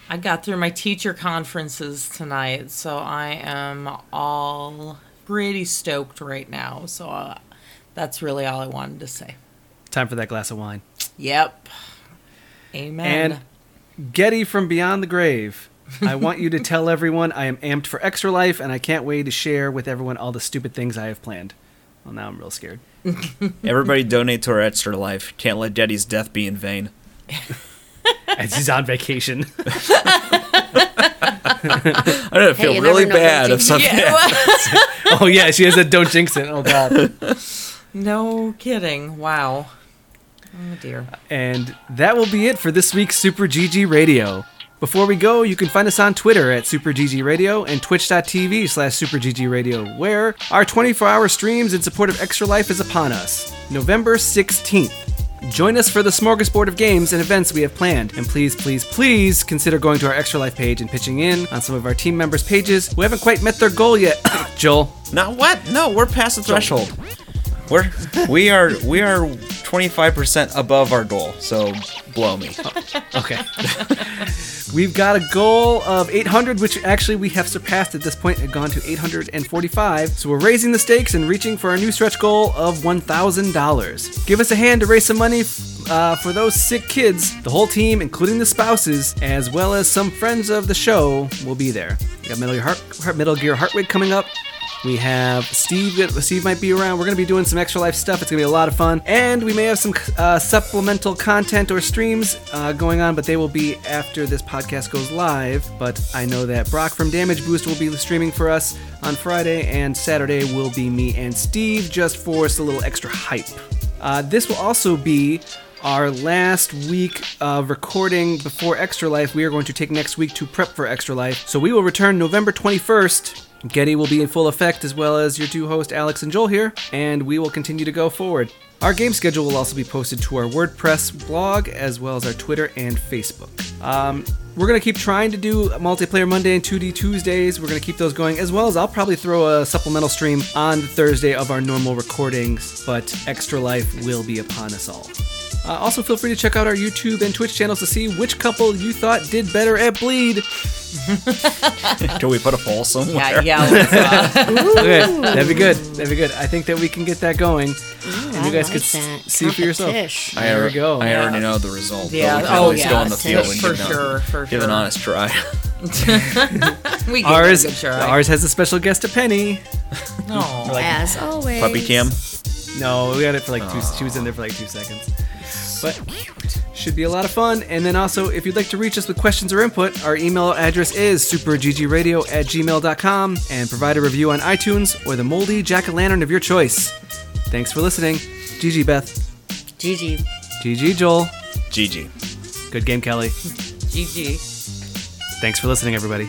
[SPEAKER 3] I got through my teacher conferences tonight, so I am all pretty stoked right now. So uh, that's really all I wanted to say.
[SPEAKER 2] Time for that glass of wine.
[SPEAKER 3] Yep. Amen.
[SPEAKER 2] And Getty from Beyond the Grave. I want you to <laughs> tell everyone I am amped for Extra Life, and I can't wait to share with everyone all the stupid things I have planned. Well, now I'm real scared. <laughs>
[SPEAKER 4] Everybody donate to our extra life. Can't let Daddy's death be in vain. <laughs>
[SPEAKER 2] As he's on vacation.
[SPEAKER 4] I'm gonna feel
[SPEAKER 1] you
[SPEAKER 4] really bad if
[SPEAKER 1] you?
[SPEAKER 4] something.
[SPEAKER 2] oh yeah, she has a don't jinx it. Oh god.
[SPEAKER 3] No kidding. Wow. Oh dear.
[SPEAKER 2] And that will be it for this week's Super GG Radio. Before we go, you can find us on Twitter at Super GG Radio and twitch.tv slash Super GG Radio, where our 24 hour streams in support of Extra Life is upon us. November 16th. Join us for the smorgasbord of games and events we have planned. And please, please, please consider going to our Extra Life page and pitching in on some of our team members' pages who haven't quite met their goal yet. <coughs> Joel.
[SPEAKER 4] No, what? No, we're past the threshold. We're we are we are 25% above our goal. So blow me. <laughs>
[SPEAKER 2] Okay. We've got a goal of 800, which actually we have surpassed at this point and gone to 845. So we're raising the stakes and reaching for our new stretch goal of $1,000. Give us a hand to raise some money uh, for those sick kids. The whole team, including the spouses, as well as some friends of the show, will be there. We got Metal Gear, Heart, Metal Gear Heartwig coming up. We have Steve. Steve might be around. We're going to be doing some extra life stuff. It's going to be a lot of fun. And we may have some uh, supplemental content or streams uh, going on, but they will be after this podcast goes live. But I know that Brock from Damage Boost will be streaming for us on Friday, and Saturday will be me and Steve just for us a little extra hype. Uh, this will also be our last week of recording before Extra Life. We are going to take next week to prep for Extra Life. So we will return November 21st. Getty will be in full effect, as well as your two hosts, Alex and Joel, here, and we will continue to go forward. Our game schedule will also be posted to our WordPress blog, as well as our Twitter and Facebook. Um, we're going to keep trying to do multiplayer Monday and 2D Tuesdays. We're going to keep those going, as well as I'll probably throw a supplemental stream on Thursday of our normal recordings, but Extra Life will be upon us all. Uh, also, feel free to check out our YouTube and Twitch channels to see which couple you thought did better at Bleed. <laughs>
[SPEAKER 4] Can we put a poll somewhere?
[SPEAKER 3] Yeah, yeah. <laughs> uh,
[SPEAKER 2] Okay, that'd be good. That'd be good. I think that we can get that going, and you
[SPEAKER 1] I
[SPEAKER 2] guys
[SPEAKER 1] like
[SPEAKER 2] could
[SPEAKER 1] that.
[SPEAKER 2] see for yourself.
[SPEAKER 4] I
[SPEAKER 2] There we
[SPEAKER 4] already,
[SPEAKER 2] go.
[SPEAKER 4] I
[SPEAKER 2] Yeah.
[SPEAKER 4] already know the result. but
[SPEAKER 3] Yeah,
[SPEAKER 4] we can
[SPEAKER 3] oh,
[SPEAKER 4] always
[SPEAKER 3] yeah,
[SPEAKER 4] go on the
[SPEAKER 1] for
[SPEAKER 4] field and
[SPEAKER 3] for
[SPEAKER 4] give, an-
[SPEAKER 3] sure, for
[SPEAKER 4] give an honest try. <laughs>
[SPEAKER 3] we give
[SPEAKER 2] Ours,
[SPEAKER 3] it a good try.
[SPEAKER 2] ours has a special guest, a Penny.
[SPEAKER 3] Aw.
[SPEAKER 1] As always.
[SPEAKER 4] Puppy cam.
[SPEAKER 2] No, we got it for like two. She was in there for like two seconds. But should be a lot of fun. And then also, if you'd like to reach us with questions or input, our email address is superggradio at gmail.com and provide a review on iTunes or the moldy jack o' lantern of your choice. Thanks for listening. GG Beth.
[SPEAKER 1] GG.
[SPEAKER 2] GG Joel.
[SPEAKER 4] GG.
[SPEAKER 2] Good game, Kelly.
[SPEAKER 3] GG.
[SPEAKER 2] Thanks for listening, everybody.